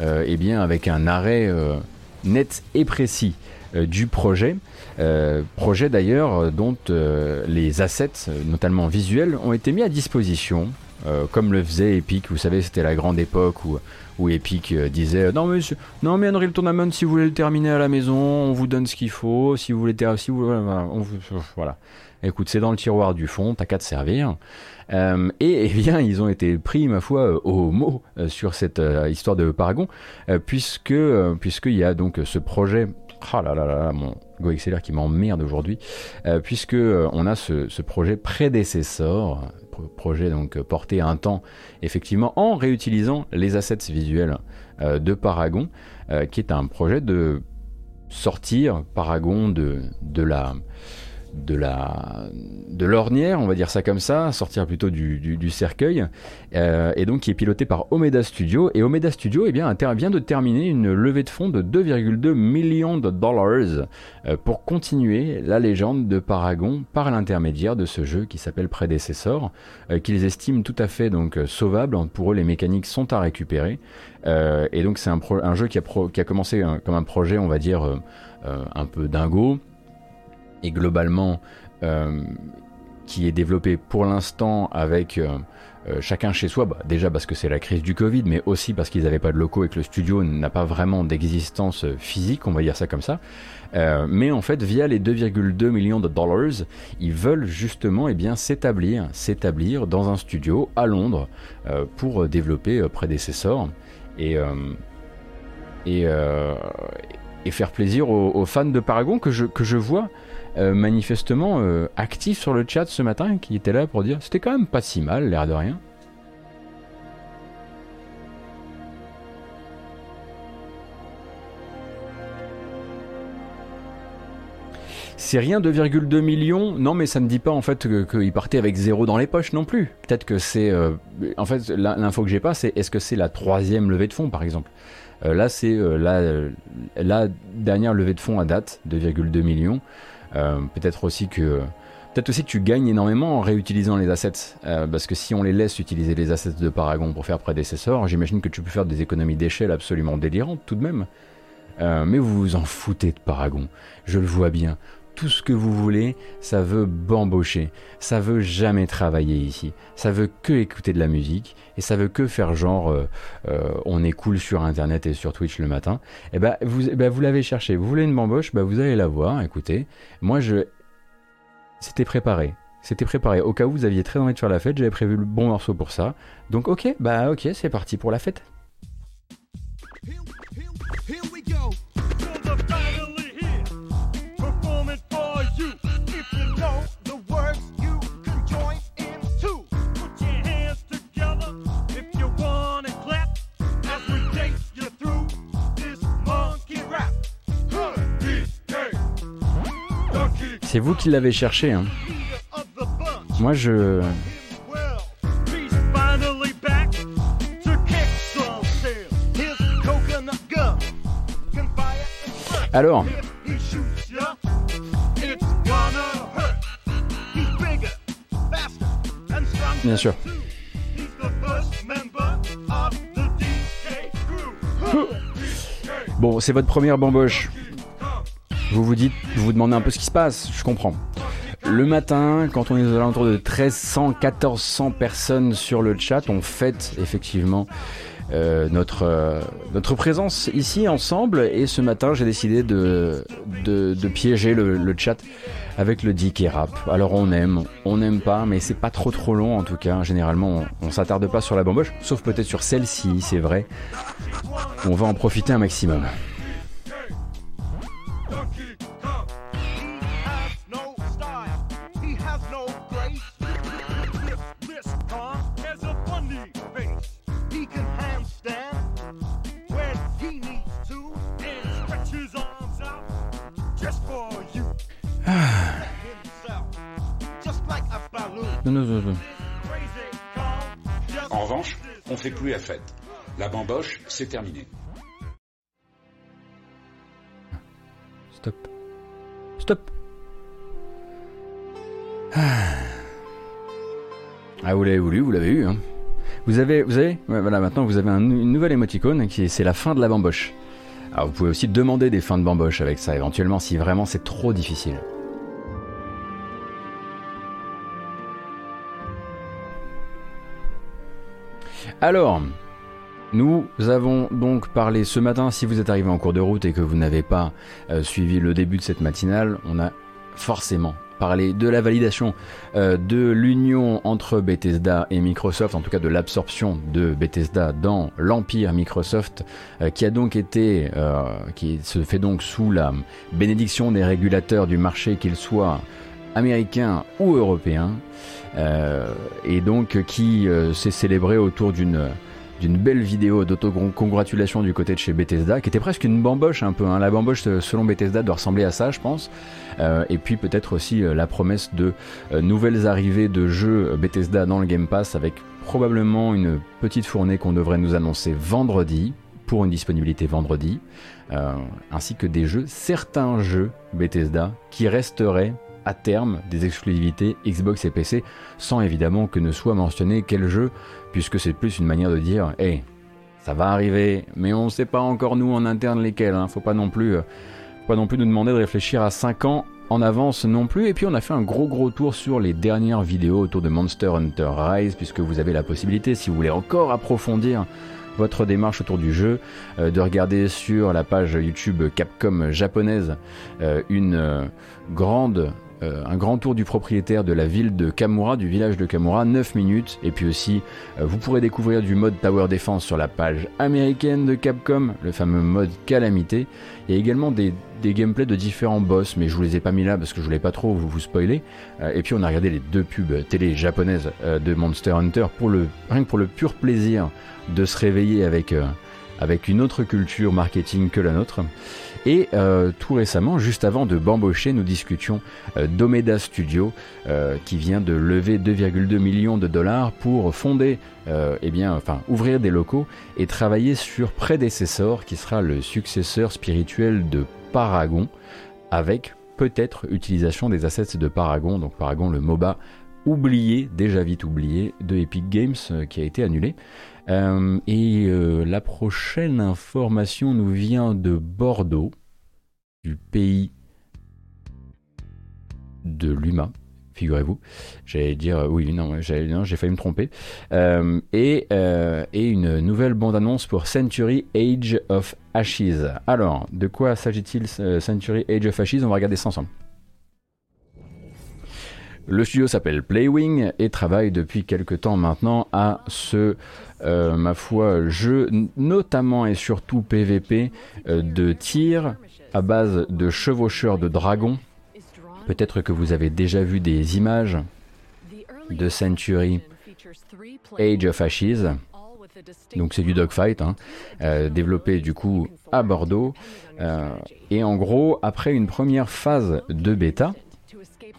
euh, eh bien, avec un arrêt euh, net et précis du projet. projet d'ailleurs dont les assets, notamment visuels, ont été mis à disposition, comme le faisait Epic. Vous savez, c'était la grande époque où où Epic euh, disait non mais non mais Unreal Tournament si vous voulez le terminer à la maison on vous donne ce qu'il faut si vous voulez si vous voilà, voilà. écoute c'est dans le tiroir du fond t'as qu'à te servir euh, et eh bien ils ont été pris ma foi euh, au mot sur cette histoire de Paragon puisque puisqu'il y a donc ce projet ah là là là, mon GoXLR qui m'emmerde aujourd'hui, puisque on a ce, projet prédécesseur projet donc porté un temps effectivement en réutilisant les assets visuels euh, de Paragon, euh, qui est un projet de sortir Paragon de, de la de la de l'ornière, on va dire ça comme ça, sortir plutôt du, du, cercueil, euh, et donc qui est piloté par Omeda Studio. Et Omeda Studio eh bien, vient de terminer une levée de fonds de 2,2 millions de dollars euh, pour continuer la légende de Paragon par l'intermédiaire de ce jeu qui s'appelle Prédécessor, euh, qu'ils estiment tout à fait donc sauvable. Pour eux, les mécaniques sont à récupérer. et donc c'est un, jeu qui a, qui a commencé comme un projet, on va dire, un peu dingo, et globalement euh, qui est développé pour l'instant avec euh, euh, chacun chez soi, bah, déjà parce que c'est la crise du Covid, mais aussi parce qu'ils n'avaient pas de locaux et que le studio n'a pas vraiment d'existence physique, on va dire ça comme ça. mais en fait, via les 2,2 millions de dollars, ils veulent justement eh bien s'établir, s'établir dans un studio à Londres pour développer prédécesseur et et, et faire plaisir aux, aux, fans de Paragon que je, que je vois euh, manifestement euh, actif sur le chat ce matin, qui était là pour dire c'était quand même pas si mal, l'air de rien. C'est rien 2,2 millions. Non, mais ça ne dit pas en fait qu'il partait avec zéro dans les poches non plus. Peut-être que c'est. Euh, en fait, l'info que j'ai pas, c'est est-ce que c'est la troisième levée de fonds par exemple? Là, c'est la, la, dernière levée de fonds à date, 2,2 millions. Euh, peut-être aussi que Peut-être aussi que tu gagnes énormément en réutilisant les assets, euh, parce que si on les laisse utiliser les assets de Paragon pour faire prédécesseur, j'imagine que tu peux faire des économies d'échelle absolument délirantes tout de même. Euh, mais vous vous en foutez de Paragon, je le vois bien tout ce que vous voulez, ça veut bambocher, ça veut jamais travailler ici, ça veut que écouter de la musique et ça veut que faire genre euh, euh, on est cool sur internet et sur Twitch le matin. Et eh ben vous, eh ben, vous l'avez cherché, vous voulez une bamboche, bah vous allez la voir. Écoutez, moi je, c'était préparé. C'était préparé. Au cas où vous aviez très envie de faire la fête, j'avais prévu le bon morceau pour ça. Donc ok, bah ok, c'est parti pour la fête. C'est vous qui l'avez cherché. Hein. Moi, je. Alors. Bien sûr. Bon, c'est votre première bamboche. Vous vous dites, vous demandez un peu ce qui se passe, je comprends. Le matin, quand on est aux alentours de 1300, 1400 personnes sur le chat, on fête effectivement euh, notre, euh, notre présence ici ensemble. Et ce matin, j'ai décidé de, de, piéger le, chat avec le dick et rap. Alors on aime, on n'aime pas, mais c'est pas trop trop long en tout cas. Généralement, on, on s'attarde pas sur la bamboche, sauf peut-être sur celle-ci, c'est vrai. On va en profiter un maximum. En revanche, on fait plus la fête. La bamboche, c'est terminé. Stop. Stop. Ah, vous l'avez voulu, vous l'avez eu. Hein. Vous avez, vous avez, voilà, maintenant vous avez une nouvelle émoticône qui est, c'est la fin de la bamboche. Alors vous pouvez aussi demander des fins de bamboche avec ça, éventuellement, si vraiment c'est trop difficile. Alors, nous avons donc parlé ce matin, si vous êtes arrivé en cours de route et que vous n'avez pas euh, suivi le début de cette matinale, on a forcément parlé de la validation euh, de l'union entre Bethesda et Microsoft, en tout cas de l'absorption de Bethesda dans l'empire Microsoft, euh, qui a donc été, qui se fait donc sous la bénédiction des régulateurs du marché, qu'ils soient américains ou européens. Euh, et donc qui euh, s'est célébré autour d'une d'une belle vidéo d'autocongratulation du côté de chez Bethesda, qui était presque une bamboche un peu. Hein. La bamboche, selon Bethesda, doit ressembler à ça, je pense. et puis peut-être aussi la promesse de nouvelles arrivées de jeux Bethesda dans le Game Pass, avec probablement une petite fournée qu'on devrait nous annoncer vendredi, pour une disponibilité vendredi, ainsi que des jeux, certains jeux Bethesda, qui resteraient à terme des exclusivités Xbox et PC, sans évidemment que ne soit mentionné quel jeu, puisque c'est plus une manière de dire, hé, ça va arriver, mais on ne sait pas encore nous en interne lesquels, hein. faut pas non plus, euh, pas non plus nous demander de réfléchir à 5 ans en avance non plus. Et puis on a fait un gros gros tour sur les dernières vidéos autour de Monster Hunter Rise, puisque vous avez la possibilité, si vous voulez encore approfondir votre démarche autour du jeu, euh, de regarder sur la page YouTube Capcom japonaise euh, une grande euh, un grand tour du propriétaire de la ville de Kamura, du village de Kamura, 9 minutes. Et puis aussi, euh, vous pourrez découvrir du mode Tower Defense sur la page américaine de Capcom, le fameux mode Calamité. Il y a également des, gameplays de différents boss, mais je vous les ai pas mis là parce que je voulais pas trop vous, vous spoiler. Euh, et puis on a regardé les deux pubs télé japonaises de Monster Hunter pour le, rien que pour le pur plaisir de se réveiller avec, avec une autre culture marketing que la nôtre. Et euh, tout récemment, juste avant de bambocher, nous discutions euh, d'Omeda Studio euh, qui vient de lever 2,2 millions de dollars pour fonder, eh bien, enfin, ouvrir des locaux et travailler sur Prédécessor qui sera le successeur spirituel de Paragon avec peut-être utilisation des assets de Paragon, donc Paragon le MOBA oublié, déjà vite oublié, de Epic Games qui a été annulé. Euh, et euh, la prochaine information nous vient de Bordeaux, du pays de l'UMA, figurez-vous. J'allais dire, euh, oui, non, j'ai failli me tromper. et, et, une nouvelle bande-annonce pour Century Age of Ashes. Alors, de quoi s'agit-il Century Age of Ashes? On va regarder ça ensemble. Le studio s'appelle Playwing et travaille depuis quelque temps maintenant à ce euh, ma foi, jeu notamment et surtout PVP euh, de tir à base de chevaucheurs de dragons. Peut-être que vous avez déjà vu des images de Century Age of Ashes. Donc c'est du dogfight, hein, euh, développé du coup à Bordeaux. et en gros, après une première phase de bêta,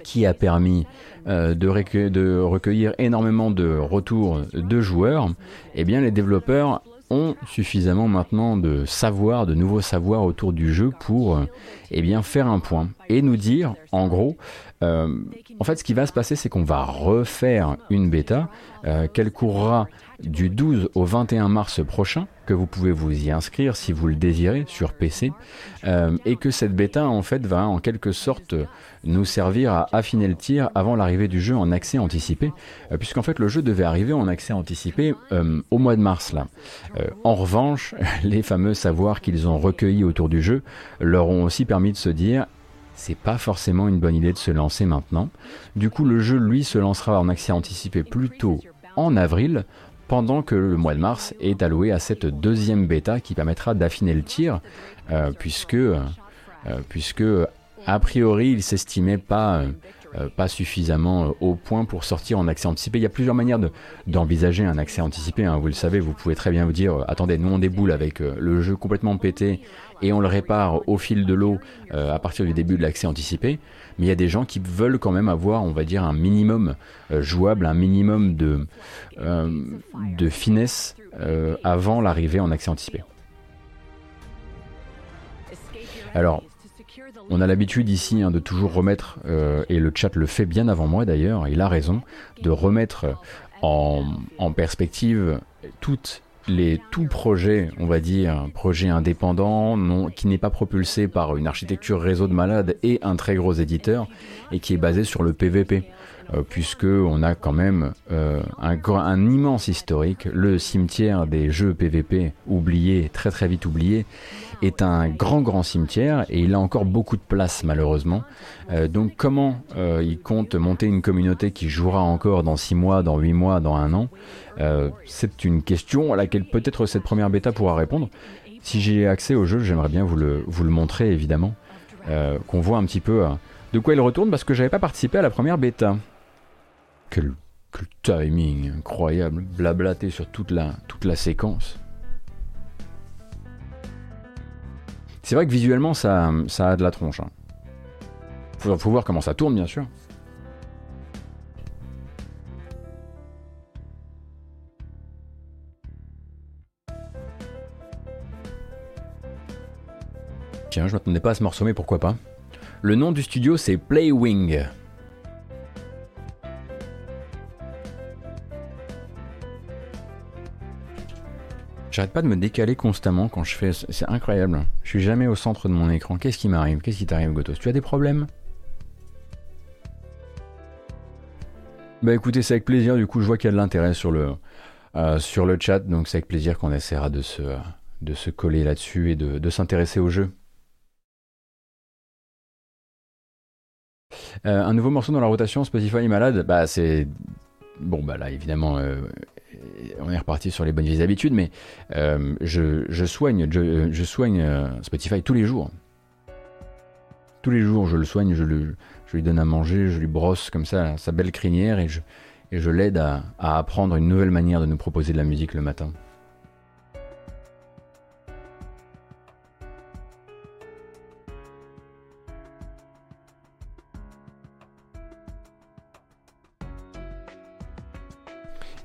qui a permis euh, de, recueillir énormément de retours de joueurs, eh bien les développeurs ont suffisamment maintenant de savoir, de nouveaux savoirs autour du jeu pour eh bien, faire un point et nous dire, en gros, euh, en fait, ce qui va se passer, c'est qu'on va refaire une bêta euh, qu'elle courra du 12 au 21 mars prochain, que vous pouvez vous y inscrire si vous le désirez sur PC, euh, et que cette bêta en fait va en quelque sorte nous servir à affiner le tir avant l'arrivée du jeu en accès anticipé, puisqu'en fait le jeu devait arriver en accès anticipé au mois de mars là. en revanche, les fameux savoirs qu'ils ont recueillis autour du jeu leur ont aussi permis de se dire c'est pas forcément une bonne idée de se lancer maintenant. Du coup, le jeu, lui, se lancera en accès anticipé plutôt en avril, pendant que le mois de mars est alloué à cette deuxième bêta qui permettra d'affiner le tir, euh, euh, puisque, a priori, il s'estimait pas euh, pas suffisamment euh, au point pour sortir en accès anticipé. Il y a plusieurs manières d'envisager un accès anticipé, hein. vous le savez, vous pouvez très bien vous dire, euh, attendez, nous on déboule avec le jeu complètement pété et on le répare au fil de l'eau à partir du début de l'accès anticipé. Mais il y a des gens qui veulent quand même avoir, on va dire, un minimum jouable, un minimum de, de finesse avant l'arrivée en accès anticipé. Alors, on a l'habitude ici hein, de toujours remettre, euh, et le chat le fait bien avant moi d'ailleurs, il a raison, de remettre en, perspective toutes les tout projets, on va dire, projet indépendant, qui n'est pas propulsé par une architecture réseau de malades et un très gros éditeur, et qui est basé sur le PVP. Euh, puisque on a quand même euh, un, immense historique. Le cimetière des jeux PVP oubliés, très très vite oublié, est un grand grand cimetière et il a encore beaucoup de place malheureusement. Euh, donc comment il compte monter une communauté qui jouera encore dans 6 mois, dans 8 mois, dans un an? C'est une question à laquelle peut-être cette première bêta pourra répondre. Si j'ai accès au jeu, j'aimerais bien vous le, vous le montrer évidemment, qu'on voit un petit peu de quoi il retourne parce que j'avais pas participé à la première bêta. Quel, timing incroyable, blablaté sur toute la, toute la séquence. C'est vrai que visuellement, ça, ça a de la tronche. Hein. Faut, faut voir comment ça tourne, bien sûr. Tiens, je m'attendais pas à ce morceau, mais pourquoi pas. Le nom du studio, c'est Playwing. J'arrête pas de me décaler constamment quand je fais. C'est incroyable. Je suis jamais au centre de mon écran. Qu'est-ce qui m'arrive? Qu'est-ce qui t'arrive, Gotos? Tu as des problèmes? Bah écoutez, c'est avec plaisir. Du coup, je vois qu'il y a de l'intérêt sur le, euh, sur le chat. Donc c'est avec plaisir qu'on essaiera de se, de se coller là-dessus et de, de s'intéresser au jeu. Euh, un nouveau morceau dans la rotation Spotify malade, bah c'est bon bah là évidemment euh, on est reparti sur les bonnes vieilles habitudes, mais euh, je, je, soigne je, soigne Spotify tous les jours. Tous les jours je le soigne, je, lui donne à manger, je lui brosse comme ça sa belle crinière et je, l'aide à apprendre une nouvelle manière de nous proposer de la musique le matin.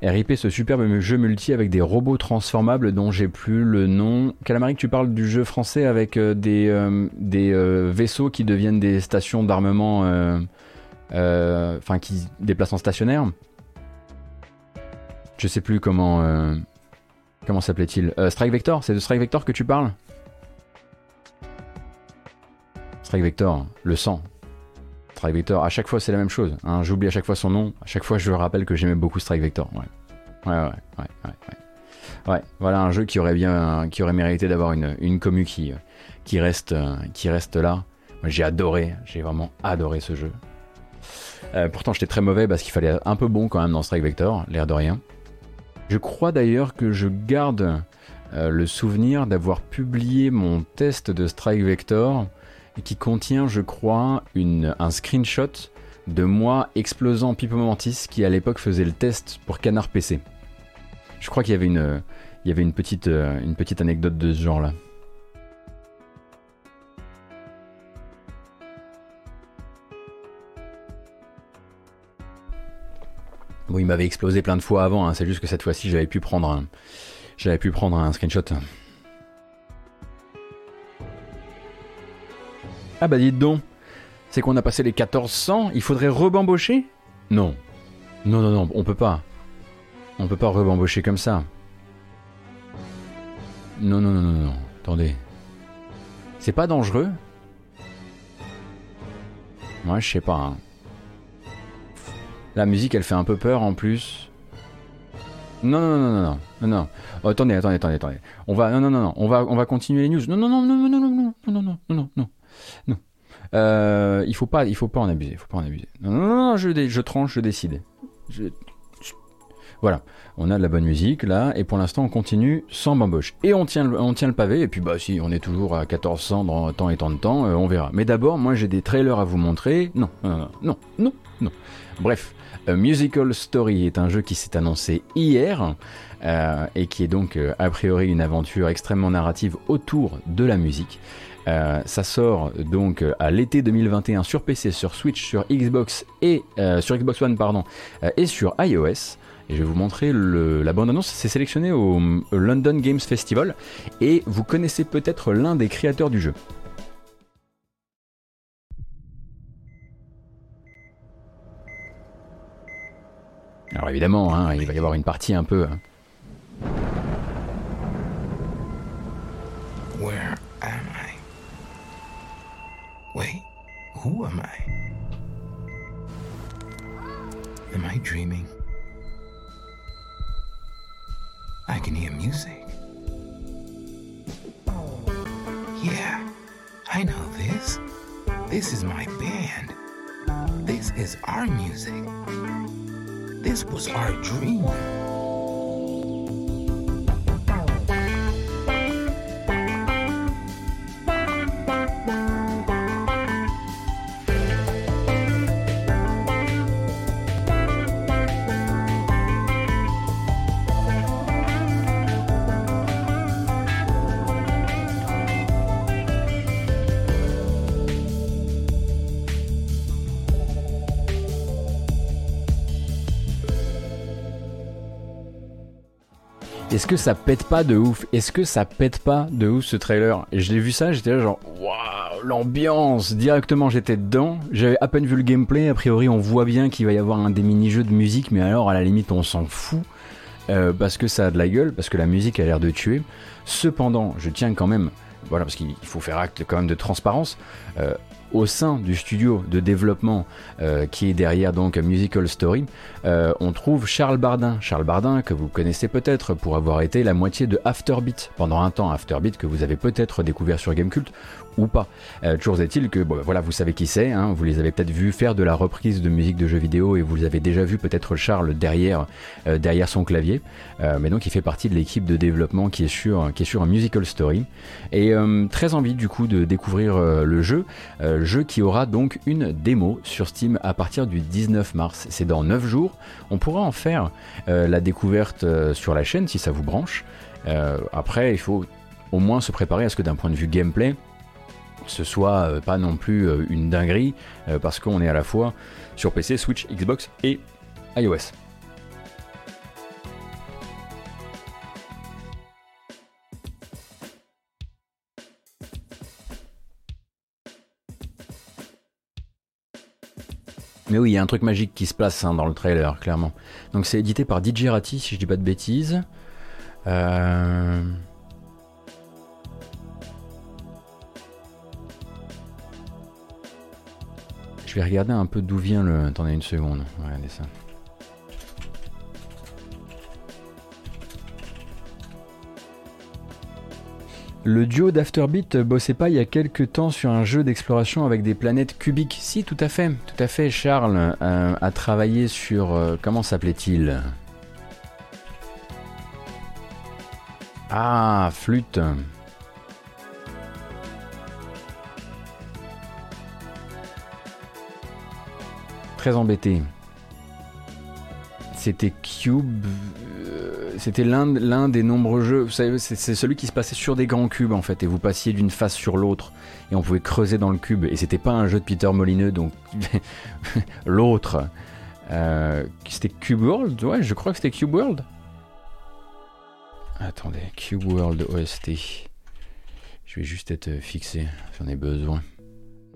RIP, ce superbe jeu multi avec des robots transformables dont j'ai plus le nom. Calamaric, tu parles du jeu français avec euh, des, euh, euh, vaisseaux qui deviennent des stations d'armement, enfin qui déplacent en stationnaire. Je sais plus comment comment s'appelait-il. Strike Vector, c'est de Strike Vector que tu parles? Strike Vector, le sang. Strike Vector, à chaque fois c'est la même chose. Hein. J'oublie à chaque fois son nom. À chaque fois je rappelle que j'aimais beaucoup Strike Vector. Ouais, ouais, ouais, ouais, voilà un jeu qui aurait bien, qui aurait mérité d'avoir une, une commu qui, qui reste, qui reste là. J'ai adoré, j'ai vraiment adoré ce jeu. Euh, pourtant j'étais très mauvais parce qu'il fallait un peu bon quand même dans Strike Vector, l'air de rien. Je crois d'ailleurs que je garde euh, le souvenir d'avoir publié mon test de Strike Vector qui contient, je crois, une, un screenshot de moi explosant Pipo Mantis qui à l'époque faisait le test pour Canard PC. Je crois qu'il y avait une, il y avait une petite, euh, une petite anecdote de ce genre-là. Bon, il m'avait explosé plein de fois avant, hein. c'est juste que cette fois-ci j'avais pu prendre un, j'avais pu prendre un screenshot. Ah bah dites donc, c'est qu'on a passé les 1400, il faudrait rebambocher Non. Non, non, non, on peut pas. On peut pas rebambocher comme ça. Non, non, non, non, non. Attendez. C'est pas dangereux Moi, je sais pas. Hein. La musique, elle fait un peu peur en plus. Non, non, non, non, non, non. Oh, attendez, attendez, attendez, attendez. On va, non, non, non, non. On va, on va continuer les news. Non, non, non, non, non, non, non, non, non, non, non, non, non. Euh, il faut pas, il faut pas en abuser. Il faut pas en abuser. Non, non, non, je, tranche, je décide. Voilà, on a de la bonne musique là, et pour l'instant on continue sans bamboche. Et on tient, le, on tient le pavé, et puis bah si on est toujours à 1400 dans tant et tant de temps, euh, on verra. Mais d'abord, moi j'ai des trailers à vous montrer. Non, non, non, non. Bref, Musical Story est un jeu qui s'est annoncé hier, euh, et qui est donc a priori une aventure extrêmement narrative autour de la musique. Euh, ça sort donc à l'été 2021 sur PC, sur Switch, sur Xbox et euh, sur Xbox One pardon, euh, et sur iOS. Et je vais vous montrer la bande-annonce. C'est sélectionné au, London Games Festival et vous connaissez peut-être l'un des créateurs du jeu. Alors évidemment, hein, il va y avoir une partie un peu. hein. Where? Wait, who am I? Am I dreaming? I can hear music. Yeah, I know this. This is my band. This is our music. This was our dream. Est-ce que ça pète pas de ouf? Est-ce que ça pète pas de ouf ce trailer? Et je l'ai vu ça, j'étais là genre waouh, l'ambiance Directement, j'étais dedans. J'avais à peine vu le gameplay. A priori, on voit bien qu'il va y avoir un des mini-jeux de musique, mais alors à la limite, on s'en fout euh, parce que ça a de la gueule, parce que la musique a l'air de tuer. Cependant, je tiens quand même, voilà, parce qu'il faut faire acte quand même de transparence. Euh, au sein du studio de développement euh, qui est derrière donc Musical Story, euh, on trouve Charles Bardin. Charles Bardin que vous connaissez peut-être pour avoir été la moitié de Afterbeat pendant un temps. Afterbeat que vous avez peut-être découvert sur Gamecult ou pas. Euh, toujours est-il que voilà, vous savez qui c'est, hein, vous les avez peut-être vus faire de la reprise de musique de jeux vidéo et vous les avez déjà vu peut-être Charles derrière, derrière son clavier. Mais donc il fait partie de l'équipe de développement qui est sur, qui est sur un musical story. Et très envie du coup de découvrir le jeu, euh, jeu qui aura donc une démo sur Steam à partir du 19 mars. C'est dans 9 jours. On pourra en faire euh, la découverte euh, sur la chaîne si ça vous branche. Euh, après, il faut au moins se préparer à ce que d'un point de vue gameplay, ce soit pas non plus une dinguerie, parce qu'on est à la fois sur PC, Switch, Xbox et iOS. Mais oui, il y a un truc magique qui se passe hein, dans le trailer, clairement. Donc c'est édité par DJ Ratti, si je dis pas de bêtises. Euh... Je vais regarder un peu d'où vient le. Attendez une seconde. Regardez ça. Le duo d'Afterbeat bossait pas il y a quelques temps sur un jeu d'exploration avec des planètes cubiques. Si, tout à fait, tout à fait. Charles euh, a travaillé sur euh, comment s'appelait-il? Ah, flûte. Très embêté. C'était Cube. Euh, C'était l'un des nombreux jeux. Vous savez, c'est celui qui se passait sur des grands cubes en fait, et vous passiez d'une face sur l'autre, et on pouvait creuser dans le cube. Et c'était pas un jeu de Peter Molineux, donc l'autre. euh, c'était Cube World? Ouais, je crois que c'était Cube World. Attendez, Cube World OST. Je vais juste être fixé, j'en ai besoin.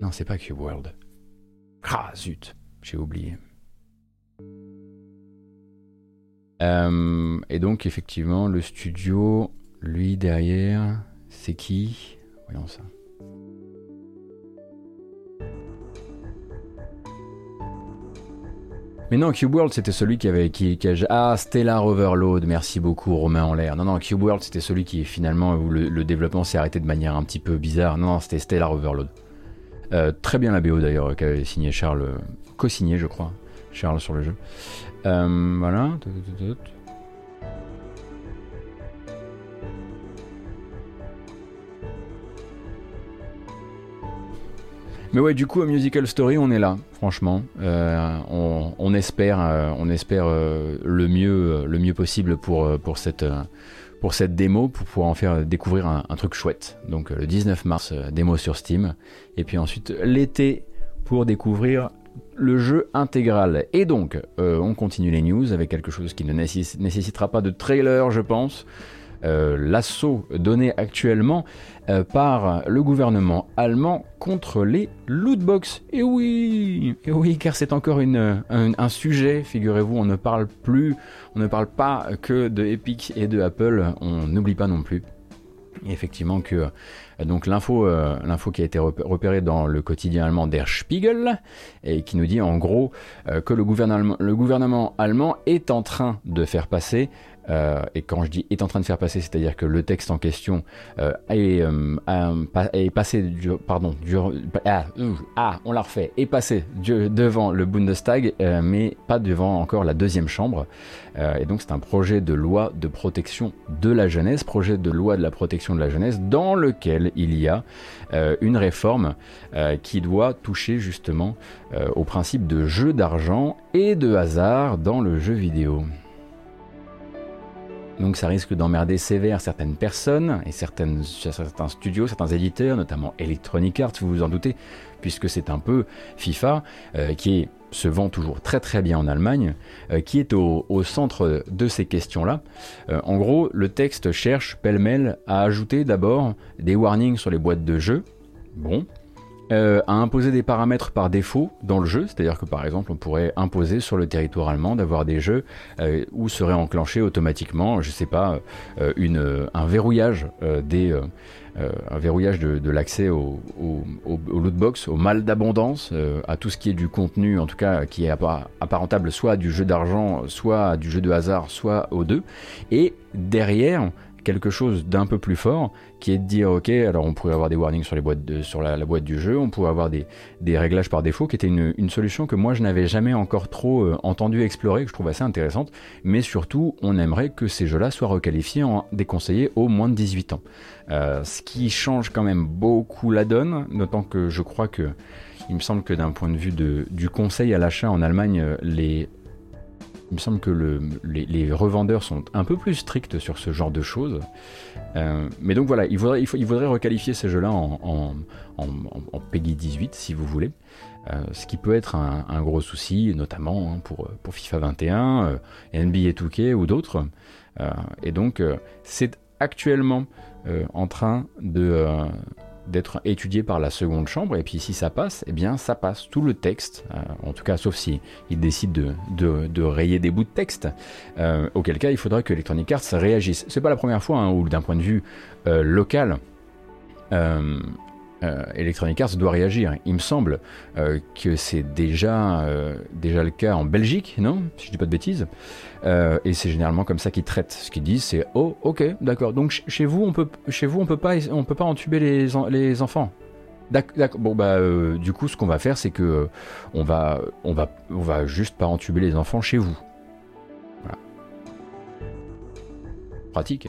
Non, c'est pas Cube World. Ah, zut, j'ai oublié. Euh, et donc, effectivement, le studio, lui derrière, c'est qui? Voyons ça. Mais non, Cube World, c'était celui qui avait. Qui, ah, Stellar Overload, merci beaucoup, Romain en l'air. Non, non, Cube World, c'était celui qui, finalement, où le, développement s'est arrêté de manière un petit peu bizarre. Non, non, c'était Stellar Overload. Euh, très bien la BO d'ailleurs, qu'avait signé Charles, co-signé, je crois, Charles sur le jeu. Euh, voilà. Mais ouais, du coup, à Musical Story, on est là, franchement. Euh, on, espère, euh, on espère le mieux, le mieux possible pour pour cette pour cette démo, pour pouvoir en faire découvrir un, un truc chouette. Donc le 19 mars, démo sur Steam, et puis ensuite l'été pour découvrir le jeu intégral. Et donc, euh, on continue les news avec quelque chose qui ne nécess- nécessitera pas de trailer, je pense. Euh, L'assaut donné actuellement euh, par le gouvernement allemand contre les lootbox. Et oui, et oui, car c'est encore une, un, un sujet. Figurez-vous, on ne parle plus, on ne parle pas que de Epic et de Apple. On n'oublie pas non plus. Effectivement que euh, donc l'info euh, l'info qui a été repé- repérée dans le quotidien allemand Der Spiegel et qui nous dit en gros euh, que le gouvernement le gouvernement allemand est en train de faire passer euh, et quand je dis est en train de faire passer, c'est-à-dire que le texte en question euh, est, euh, est passé, du, pardon, du, ah, ouh, ah, on l'a refait, est passé devant le Bundestag, euh, mais pas devant encore la deuxième chambre. Euh, et donc c'est un projet de loi de protection de la jeunesse, projet de loi de la protection de la jeunesse, dans lequel il y a euh, une réforme euh, qui doit toucher justement euh, au principe de jeu d'argent et de hasard dans le jeu vidéo. Donc ça risque d'emmerder sévère certaines personnes et certains studios, certains éditeurs, notamment Electronic Arts, vous vous en doutez, puisque c'est un peu FIFA, euh, qui se vend toujours très très bien en Allemagne, qui est au, centre de ces questions-là. en gros, le texte cherche pêle-mêle à ajouter d'abord des warnings sur les boîtes de jeu. Bon, euh, à imposer des paramètres par défaut dans le jeu, c'est-à-dire que par exemple on pourrait imposer sur le territoire allemand d'avoir des jeux euh, où serait enclenché automatiquement, je sais pas, euh, un verrouillage des un verrouillage de, l'accès au, au, au, lootbox, au mal d'abondance, à tout ce qui est du contenu, en tout cas qui est apparentable soit du jeu d'argent, soit du jeu de hasard, soit aux deux. Et derrière, quelque chose d'un peu plus fort, qui est de dire ok, alors on pourrait avoir des warnings sur, les boîtes de, sur la, boîte du jeu, on pourrait avoir des, réglages par défaut, qui était une, solution que moi je n'avais jamais encore trop euh, entendu explorer, que je trouve assez intéressante, mais surtout on aimerait que ces jeux-là soient requalifiés en déconseillés au moins de 18 ans. Euh, ce qui change quand même beaucoup la donne, d'autant que je crois que il me semble que d'un point de vue de, du conseil à l'achat en Allemagne, euh, les il me semble que les, revendeurs sont un peu plus stricts sur ce genre de choses. Euh, mais donc voilà, il faudrait, requalifier ces jeux-là en, en, PEGI 18, si vous voulez. Euh, ce qui peut être un, gros souci, notamment hein, pour, FIFA 21, euh, NBA 2K ou d'autres. et donc, c'est actuellement en train de d'être étudié par la seconde chambre, et puis si ça passe, eh bien ça passe tout le texte, euh, en tout cas sauf si il décide de, de, rayer des bouts de texte, euh, auquel cas il faudra que Electronic Arts réagisse. C'est pas la première fois hein, où d'un point de vue euh, local, euh, Electronic Arts doit réagir. Il me semble euh, que c'est déjà, euh, déjà le cas en Belgique, non Si je dis pas de bêtises. et c'est généralement comme ça qu'ils traitent. Ce qu'ils disent, c'est oh, ok, d'accord. Donc chez vous, on peut, chez vous, on peut pas, on peut pas entuber les, les enfants. D'accord. Bon bah, du coup, ce qu'on va faire, c'est que on va, on va, on va juste pas entuber les enfants chez vous. Pratique.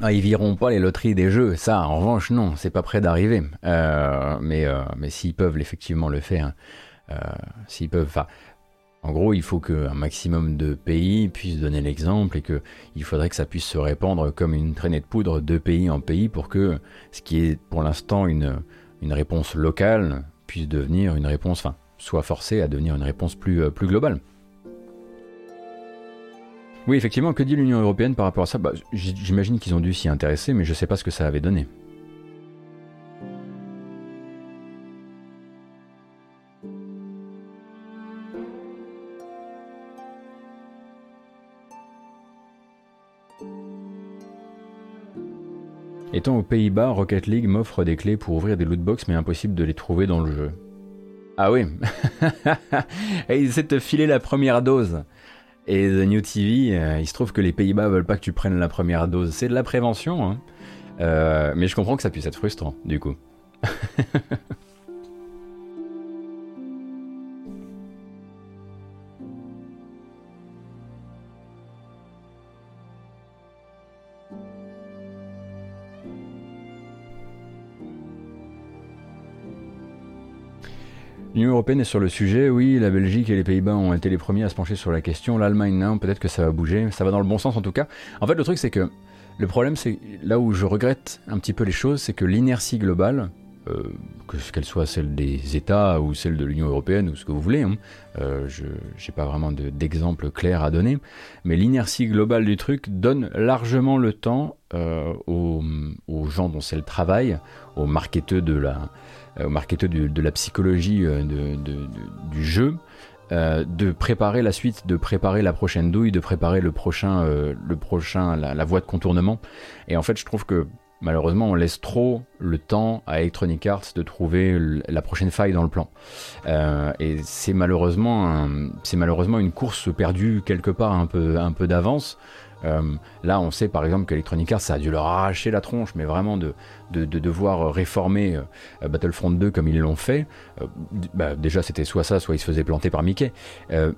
Ah, ils viront pas les loteries des jeux, ça en revanche non, c'est pas prêt d'arriver. Euh, mais euh, mais s'ils peuvent effectivement le faire, euh, s'ils peuvent, en gros il faut qu'un maximum de pays puissent donner l'exemple et que il faudrait que ça puisse se répandre comme une traînée de poudre de pays en pays pour que ce qui est pour l'instant une réponse locale puisse devenir une réponse, soit forcée à devenir une réponse plus plus globale. Oui, effectivement, que dit l'Union européenne par rapport à ça? Bah, J'imagine qu'ils ont dû s'y intéresser, mais je ne sais pas ce que ça avait donné. Étant aux Pays-Bas, Rocket League m'offre des clés pour ouvrir des lootbox, mais impossible de les trouver dans le jeu. Ah oui Et ils essaient de te filer la première dose. Et The New TV, euh, il se trouve que les Pays-Bas veulent pas que tu prennes la première dose. C'est de la prévention, hein. euh, mais je comprends que ça puisse être frustrant, du coup. L'Union européenne est sur le sujet, oui, la Belgique et les Pays-Bas ont été les premiers à se pencher sur la question, l'Allemagne non, peut-être que ça va bouger, ça va dans le bon sens en tout cas. En fait le truc c'est que le problème c'est là où je regrette un petit peu les choses, c'est que l'inertie globale, euh, que qu'elle soit celle des États ou celle de l'Union européenne ou ce que vous voulez, hein, euh, je n'ai pas vraiment d'exemple clair à donner, mais l'inertie globale du truc donne largement le temps euh, aux, aux, gens dont c'est le travail, aux marketeurs de la, euh, au marketeur de, la psychologie euh, du jeu, euh, de préparer la suite, de préparer la prochaine douille, de préparer le prochain, le prochain, la, voie de contournement. Et en fait, je trouve que malheureusement, on laisse trop le temps à Electronic Arts de trouver la prochaine faille dans le plan. et c'est malheureusement, c'est malheureusement une course perdue quelque part un peu, un peu d'avance. Euh, là, on sait par exemple qu'Electronic Arts, ça a dû leur arracher la tronche, mais vraiment de, de, devoir réformer euh, Battlefront 2 comme ils l'ont fait. Euh, bah, déjà, c'était soit ça, soit ils se faisaient planter par Mickey.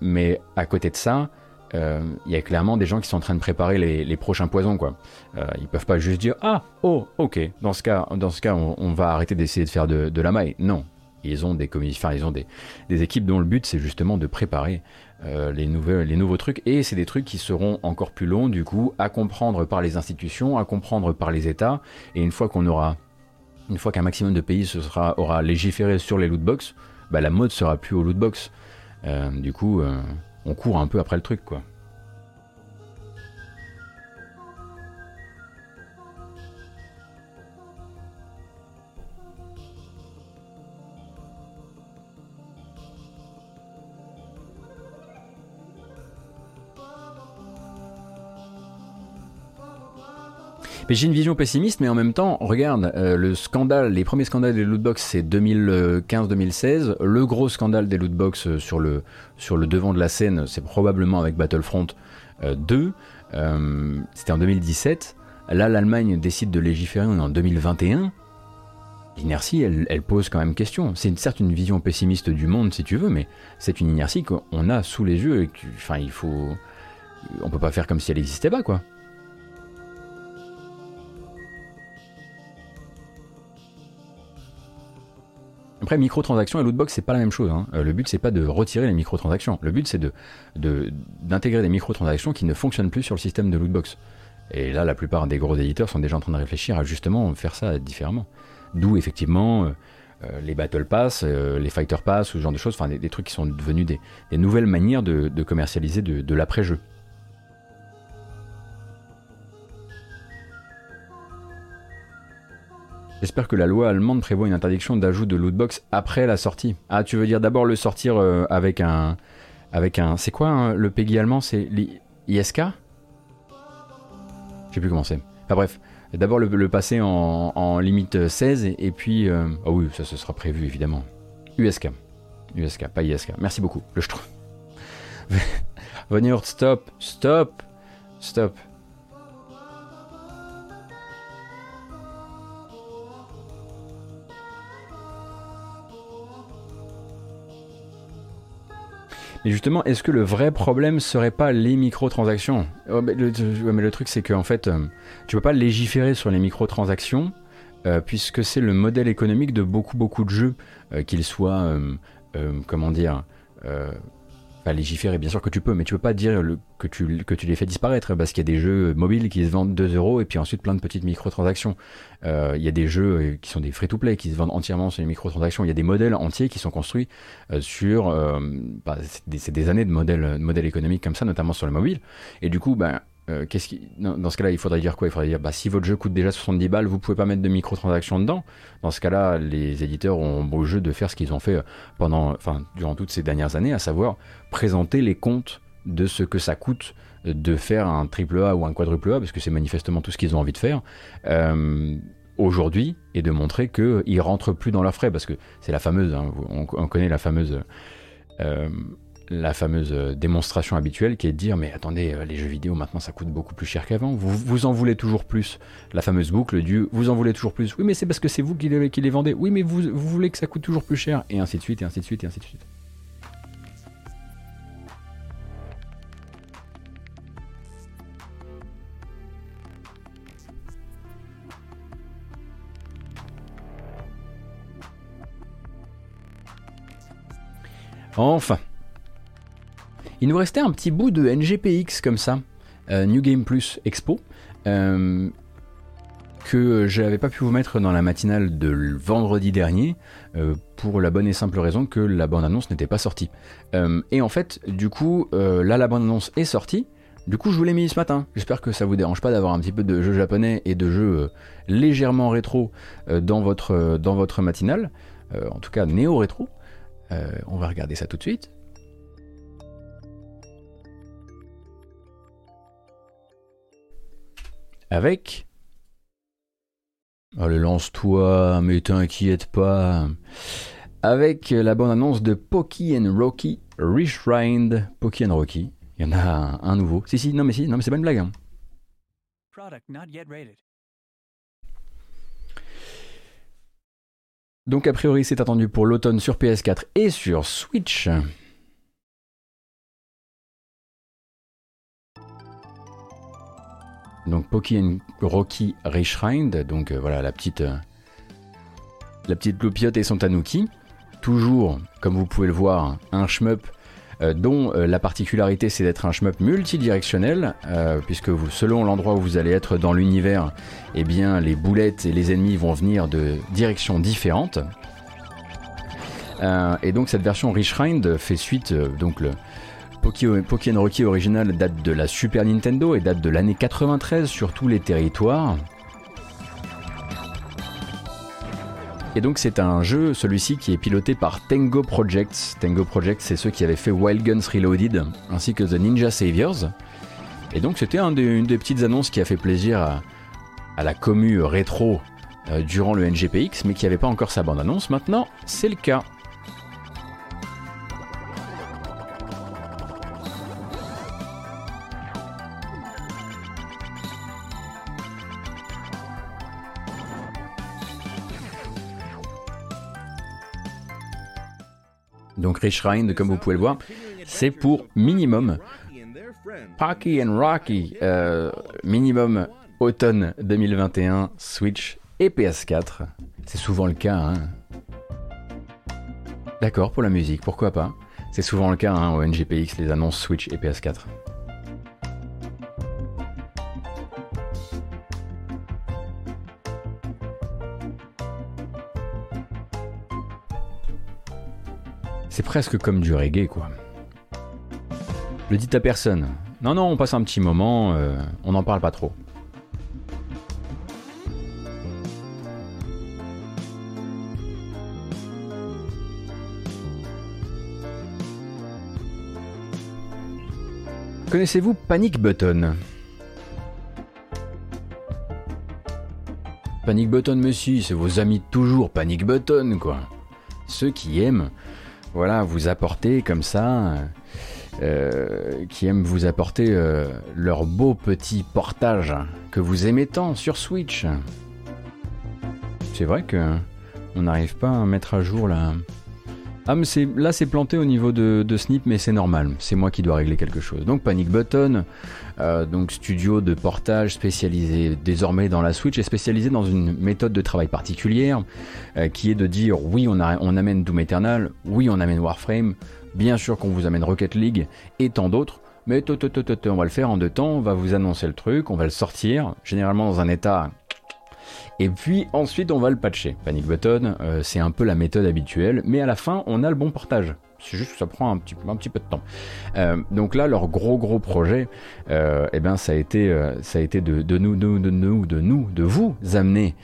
mais à côté de ça, il y a clairement des gens qui sont en train de préparer les, prochains poisons. Quoi. ils peuvent pas juste dire Ah, oh, ok, dans ce cas, dans ce cas on, va arrêter d'essayer de faire de, la maille. Non, ils ont des ils ont des, des équipes dont le but c'est justement de préparer euh, les, nouvelles, les nouveaux trucs. Et c'est des trucs qui seront encore plus longs, du coup, à comprendre par les institutions, à comprendre par les États. Et une fois qu'on aura, une fois qu'un maximum de pays se sera, aura légiféré sur les lootbox, bah, la mode sera plus aux lootbox. Euh, du coup, euh, on court un peu après le truc, quoi. J'ai une vision pessimiste, mais en même temps, regarde, euh, le scandale, les premiers scandales des lootbox, c'est 2015-2016. Le gros scandale des lootbox euh, sur le, sur le devant de la scène, c'est probablement avec Battlefront 2. Euh, c'était en 2017. Là, l'Allemagne décide de légiférer en 2021. L'inertie, elle, elle, pose quand même question. C'est certes une vision pessimiste du monde, si tu veux, mais c'est une inertie qu'on a sous les yeux et enfin, il faut. On peut pas faire comme si elle n'existait pas, quoi. Après, microtransactions et lootbox, c'est pas la même chose. Hein. Euh, le but, c'est pas de retirer les microtransactions. Le but, c'est d'intégrer des microtransactions qui ne fonctionnent plus sur le système de lootbox. Et là, la plupart des gros éditeurs sont déjà en train de réfléchir à justement faire ça différemment. D'où effectivement euh, euh, les Battle Pass, les Fighter Pass, ce genre de choses, enfin des, trucs qui sont devenus des, nouvelles manières de, commercialiser de l'après-jeu. J'espère que la loi allemande prévoit une interdiction d'ajout de lootbox après la sortie. Ah, tu veux dire d'abord le sortir euh, avec un. Avec un. C'est quoi hein, le PEGI allemand C'est l'ISK Je sais plus comment c'est. Enfin bref, d'abord le, passer en, limite 16 et, puis. Euh, ah oui, ça ce sera prévu évidemment. USK. USK, pas ISK. Merci beaucoup. Le trouve. Venir, stop, stop, stop. Et justement, est-ce que le vrai problème serait pas les microtransactions? Oh, mais le, truc, c'est qu'en fait, euh, tu peux pas légiférer sur les microtransactions euh, puisque c'est le modèle économique de beaucoup, beaucoup de jeux, euh, qu'ils soient, comment dire, légiférer, bien sûr que tu peux, mais tu peux pas dire que, tu, les fais disparaître parce qu'il y a des jeux mobiles qui se vendent 2 euros et puis ensuite plein de petites microtransactions. Euh, il y a des jeux euh, qui sont des free-to-play qui se vendent entièrement sur les microtransactions. Il y a des modèles entiers qui sont construits euh, sur. Bah, c'est des, années de modèles, de modèles économiques comme ça, notamment sur le mobile. Et du coup, ben. Qui... dans, ce cas-là, il faudrait dire quoi? Il faudrait dire, bah, si votre jeu coûte déjà 70 balles, vous pouvez pas mettre de microtransactions dedans. Dans ce cas-là, les éditeurs ont beau jeu de faire ce qu'ils ont fait pendant, enfin, durant toutes ces dernières années, à savoir présenter les comptes de ce que ça coûte de faire un triple A ou un quadruple A, parce que c'est manifestement tout ce qu'ils ont envie de faire, euh, aujourd'hui, et de montrer qu'ils rentrent plus dans leurs frais, parce que c'est la fameuse, hein, on, connaît la fameuse, euh, la fameuse démonstration habituelle qui est de dire, mais attendez, euh, les jeux vidéo maintenant ça coûte beaucoup plus cher qu'avant, vous, en voulez toujours plus, la fameuse boucle du vous en voulez toujours plus, oui mais c'est parce que c'est vous qui les, qui les vendez, oui mais vous, vous voulez que ça coûte toujours plus cher, et ainsi de suite, et ainsi de suite, et ainsi de suite. Enfin. Il nous restait un petit bout de NGPX comme ça, euh, New Game Plus Expo, euh, que je n'avais pas pu vous mettre dans la matinale de vendredi dernier, euh, pour la bonne et simple raison que la bande-annonce n'était pas sortie. et en fait, du coup, là la bande-annonce est sortie, du coup je vous l'ai mis ce matin. J'espère que ça vous dérange pas d'avoir un petit peu de jeux japonais et de jeux légèrement rétro dans, votre, matinale, en tout cas néo-rétro. On va regarder ça tout de suite. Avec... Allez, lance-toi, mais t'inquiète pas. Avec la bande-annonce de and Rocky Reshrined. Poki and Rocky. Il y en a un, nouveau. Si, si, non, mais si, non, mais c'est pas une blague. Hein. Product not yet rated. Donc a priori c'est attendu pour l'automne sur PS4 et sur Switch. Donc Poki Rocky Reshrined, donc euh, voilà la petite euh, la petite loupiote et son tanuki. toujours, comme vous pouvez le voir, un shmup euh, dont la particularité c'est d'être un shmup multidirectionnel, puisque selon l'endroit où vous allez être dans l'univers, eh bien les boulettes et les ennemis vont venir de directions différentes. et donc cette version Rind fait suite, donc Pokémon Rocky original date de la Super Nintendo et date de l'année 93 sur tous les territoires. Et donc c'est un jeu, celui-ci, qui est piloté par Tango Projects. Tango Projects, c'est ceux qui avaient fait Wild Guns Reloaded, ainsi que The Ninja Saviors. Et donc c'était un une des petites annonces qui a fait plaisir à, la commu rétro euh, durant le NGPX, mais qui n'avait pas encore sa bande-annonce. Maintenant, c'est le cas. Rich Rind, comme vous pouvez le voir, c'est pour minimum Parky and Rocky, euh, minimum automne 2021, Switch et PS4. C'est souvent le cas. Hein. D'accord pour la musique, pourquoi pas C'est souvent le cas hein, au NGPX, les annonces Switch et PS4. C'est presque comme du reggae, quoi. Le dites à personne. Non, non, on passe un petit moment, euh, on n'en parle pas trop. Connaissez-vous Panic Button? Panic Button, monsieur, c'est vos amis de toujours, Panic Button, quoi. Ceux qui aiment voilà, vous apporter comme ça, euh, qui aiment vous apporter euh, leur beau petit portage que vous aimez tant sur Switch. C'est vrai que on n'arrive pas à mettre à jour la, ah, mais là, c'est planté au niveau de, Snip, mais c'est normal. C'est moi qui dois régler quelque chose. Donc, Panic Button, euh, donc studio de portage spécialisé désormais dans la Switch et spécialisé dans une méthode de travail particulière, euh, qui est de dire oui, on, on amène Doom Eternal, oui, on amène Warframe, bien sûr qu'on vous amène Rocket League et tant d'autres. Mais on va le faire en deux temps, on va vous annoncer le truc, on va le sortir, généralement dans un état et puis ensuite on va le patcher. Panic Button, euh, c'est un peu la méthode habituelle, mais à la fin on a le bon portage. C'est juste que ça prend un petit, peu de temps. Euh, donc là, leur gros gros projet, euh, eh ben, ça a été, ça a été de, nous, de, de, nous, de nous, de vous amener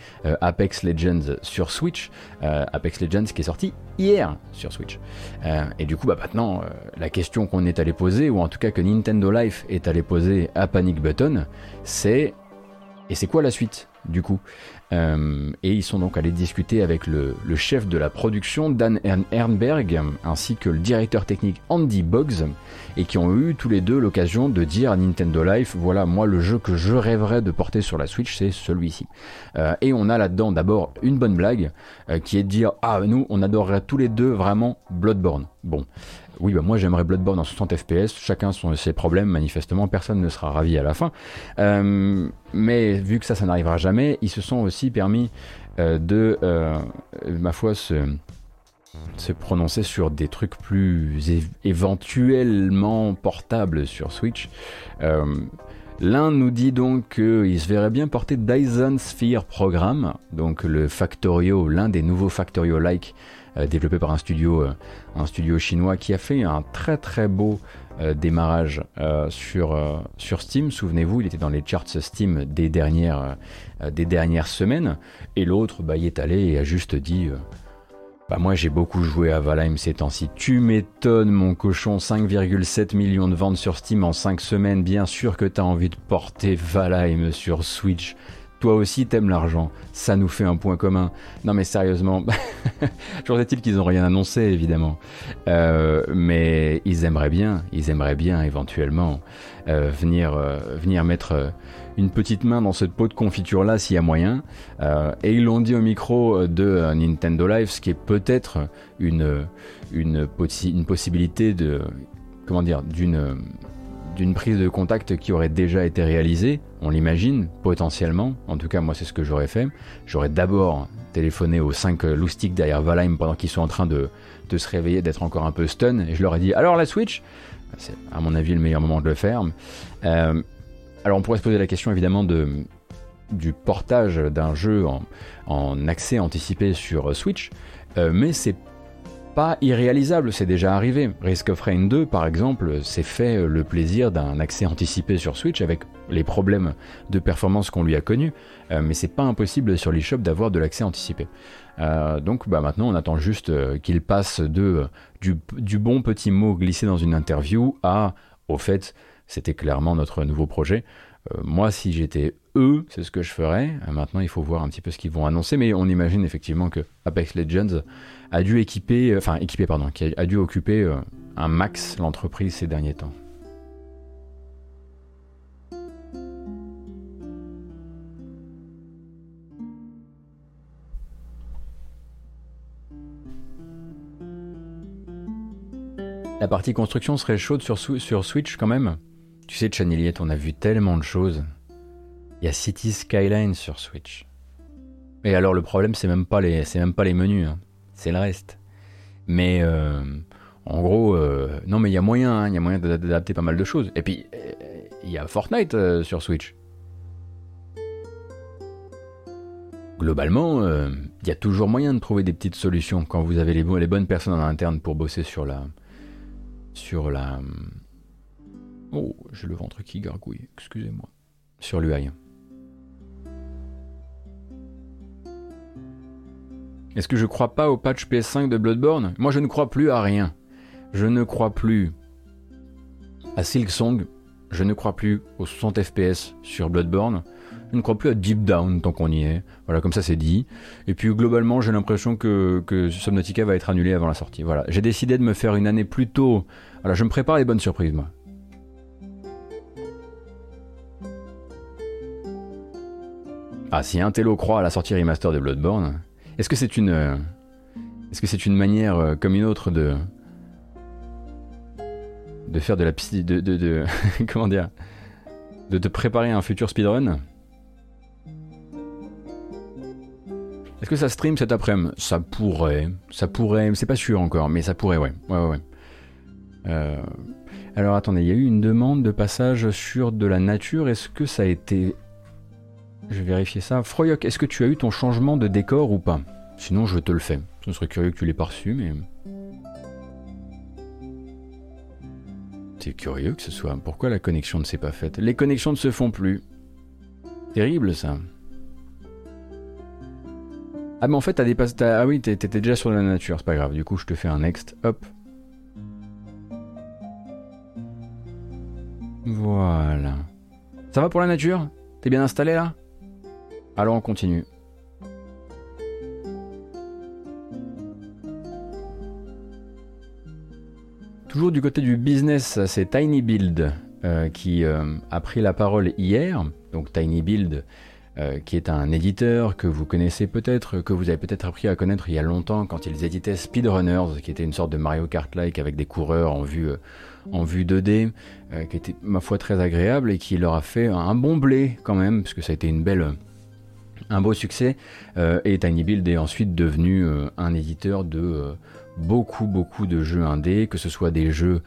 Apex Legends sur Switch. Apex Legends qui est sorti hier sur Switch. et du coup, bah, maintenant, la question qu'on est allé poser, ou en tout cas que Nintendo Life est allé poser à Panic Button, c'est et c'est quoi la suite du coup? Euh, et ils sont donc allés discuter avec le, chef de la production, Dan Ernberg, ainsi que le directeur technique Andy Boggs, et qui ont eu tous les deux l'occasion de dire à Nintendo Life, voilà, moi le jeu que je rêverais de porter sur la Switch, c'est celui-ci. Euh, et on a là-dedans d'abord une bonne blague, euh, qui est de dire, ah nous, on adorerait tous les deux vraiment Bloodborne. Bon, oui, bah moi j'aimerais Bloodborne en 60 FPS, chacun son, ses problèmes, manifestement, personne ne sera ravi à la fin. Euh, mais vu que ça, ça n'arrivera jamais, ils se sont aussi permis euh, de, euh, ma foi, se, se, prononcer sur des trucs plus éventuellement portables sur Switch. L'un nous dit donc qu'il se verrait bien porter Dyson Sphere Program, donc le Factorio, l'un des nouveaux Factorio-like développé par un studio, euh, un studio chinois qui a fait un très très beau euh, démarrage sur, sur Steam. Souvenez-vous, il était dans les charts Steam des dernières, des dernières semaines. Et l'autre bah, y est allé et a juste dit bah moi j'ai beaucoup joué à Valheim ces temps-ci. Tu m'étonnes mon cochon, 5,7 millions de ventes sur Steam en 5 semaines. Bien sûr que t'as envie de porter Valheim sur Switch. Toi aussi t'aimes l'argent, ça nous fait un point commun. Non mais sérieusement, toujours est-il qu'ils n'ont rien annoncé évidemment, euh, mais ils aimeraient bien, ils aimeraient bien éventuellement euh, venir, euh, venir mettre une petite main dans cette pot de confiture là s'il y a moyen. et ils l'ont dit au micro de Nintendo Live, ce qui est peut-être une, une, une possibilité de comment dire d'une d'une prise de contact qui aurait déjà été réalisée, on l'imagine, potentiellement. En tout cas, moi, c'est ce que j'aurais fait. J'aurais d'abord téléphoné aux 5 loustiques derrière Valheim pendant qu'ils sont en train de, se réveiller, d'être encore un peu stun, et je leur ai dit Alors la Switch? C'est à mon avis le meilleur moment de le faire. Euh, alors on pourrait se poser la question évidemment de, du portage d'un jeu en, en, accès anticipé sur Switch, euh, mais c'est pas irréalisable, c'est déjà arrivé. Risk of Rain 2, par exemple, s'est fait le plaisir d'un accès anticipé sur Switch avec les problèmes de performance qu'on lui a connus, euh, mais c'est pas impossible sur l'eShop d'avoir de l'accès anticipé. Euh, donc bah, maintenant, on attend juste euh, qu'il passe de, du, du, bon petit mot glissé dans une interview à au fait, c'était clairement notre nouveau projet. moi, si j'étais eux, c'est ce que je ferais. maintenant, il faut voir un petit peu ce qu'ils vont annoncer, mais on imagine effectivement que Apex Legends qui a dû occuper un max l'entreprise ces derniers temps. La partie construction serait chaude sur, sur Switch quand même. Tu sais, Chaniliette, on a vu tellement de choses. Il y a City Skyline sur Switch. Et alors le problème, c'est même pas les, c'est même pas les menus, hein. C'est le reste. Mais euh, en gros, euh, non, mais il y a moyen, hein. il y a moyen d'adapter pas mal de choses. Et puis, euh, il y a Fortnite sur Switch. Globalement, il y a toujours moyen de trouver des petites solutions quand vous avez les, les bonnes personnes en interne pour bosser sur la, sur la. Oh, j'ai le ventre qui gargouille, excusez-moi. Sur l'UI. Est-ce que je crois pas au patch PS5 de Bloodborne? Moi, je ne crois plus à rien. Je ne crois plus à Silksong. Je ne crois plus aux 60 FPS sur Bloodborne. Je ne crois plus à Deep Down tant qu'on y est. Voilà, comme ça c'est dit. Et puis globalement, j'ai l'impression que, que Subnautica va être annulé avant la sortie. Voilà, j'ai décidé de me faire une année plus tôt. Voilà, je me prépare les bonnes surprises, moi. Ah, si un croit à la sortie remaster de Bloodborne, est-ce que c'est une, est-ce que c'est une manière euh, comme une autre de, de faire de la psy, de, de, de comment dire, de te préparer à un futur speedrun? Est-ce que ça stream cet après-midi? Ça pourrait, ça pourrait, c'est pas sûr encore, mais ça pourrait, ouais, ouais, ouais. Euh, alors attendez, il y a eu une demande de passage sur de la nature. Est-ce que ça a été je vais vérifier ça. Froyoc, est-ce que tu as eu ton changement de décor ou pas? Sinon, je te le fais. Ce serait curieux que tu l'aies pas reçu, mais. C'est curieux que ce soit. Pourquoi la connexion ne s'est pas faite? Les connexions ne se font plus. Terrible ça. Ah, mais en fait, t'as dépassé. Ah oui, t'étais déjà sur la nature, c'est pas grave. Du coup, je te fais un next. Hop. Voilà. Ça va pour la nature? T'es bien installé là? Alors on continue. Toujours du côté du business, c'est Tiny Build euh, qui euh, a pris la parole hier. Donc Tiny Build, euh, qui est un éditeur que vous connaissez peut-être, que vous avez peut-être appris à connaître il y a longtemps quand ils éditaient Speedrunners, qui était une sorte de Mario Kart-like avec des coureurs en vue, en vue 2D, qui était ma foi très agréable et qui leur a fait un bon blé quand même, parce que ça a été une belle un beau succès. Euh, et Tiny Build est ensuite devenu euh, un éditeur de euh, beaucoup beaucoup de jeux indés, que ce soit des jeux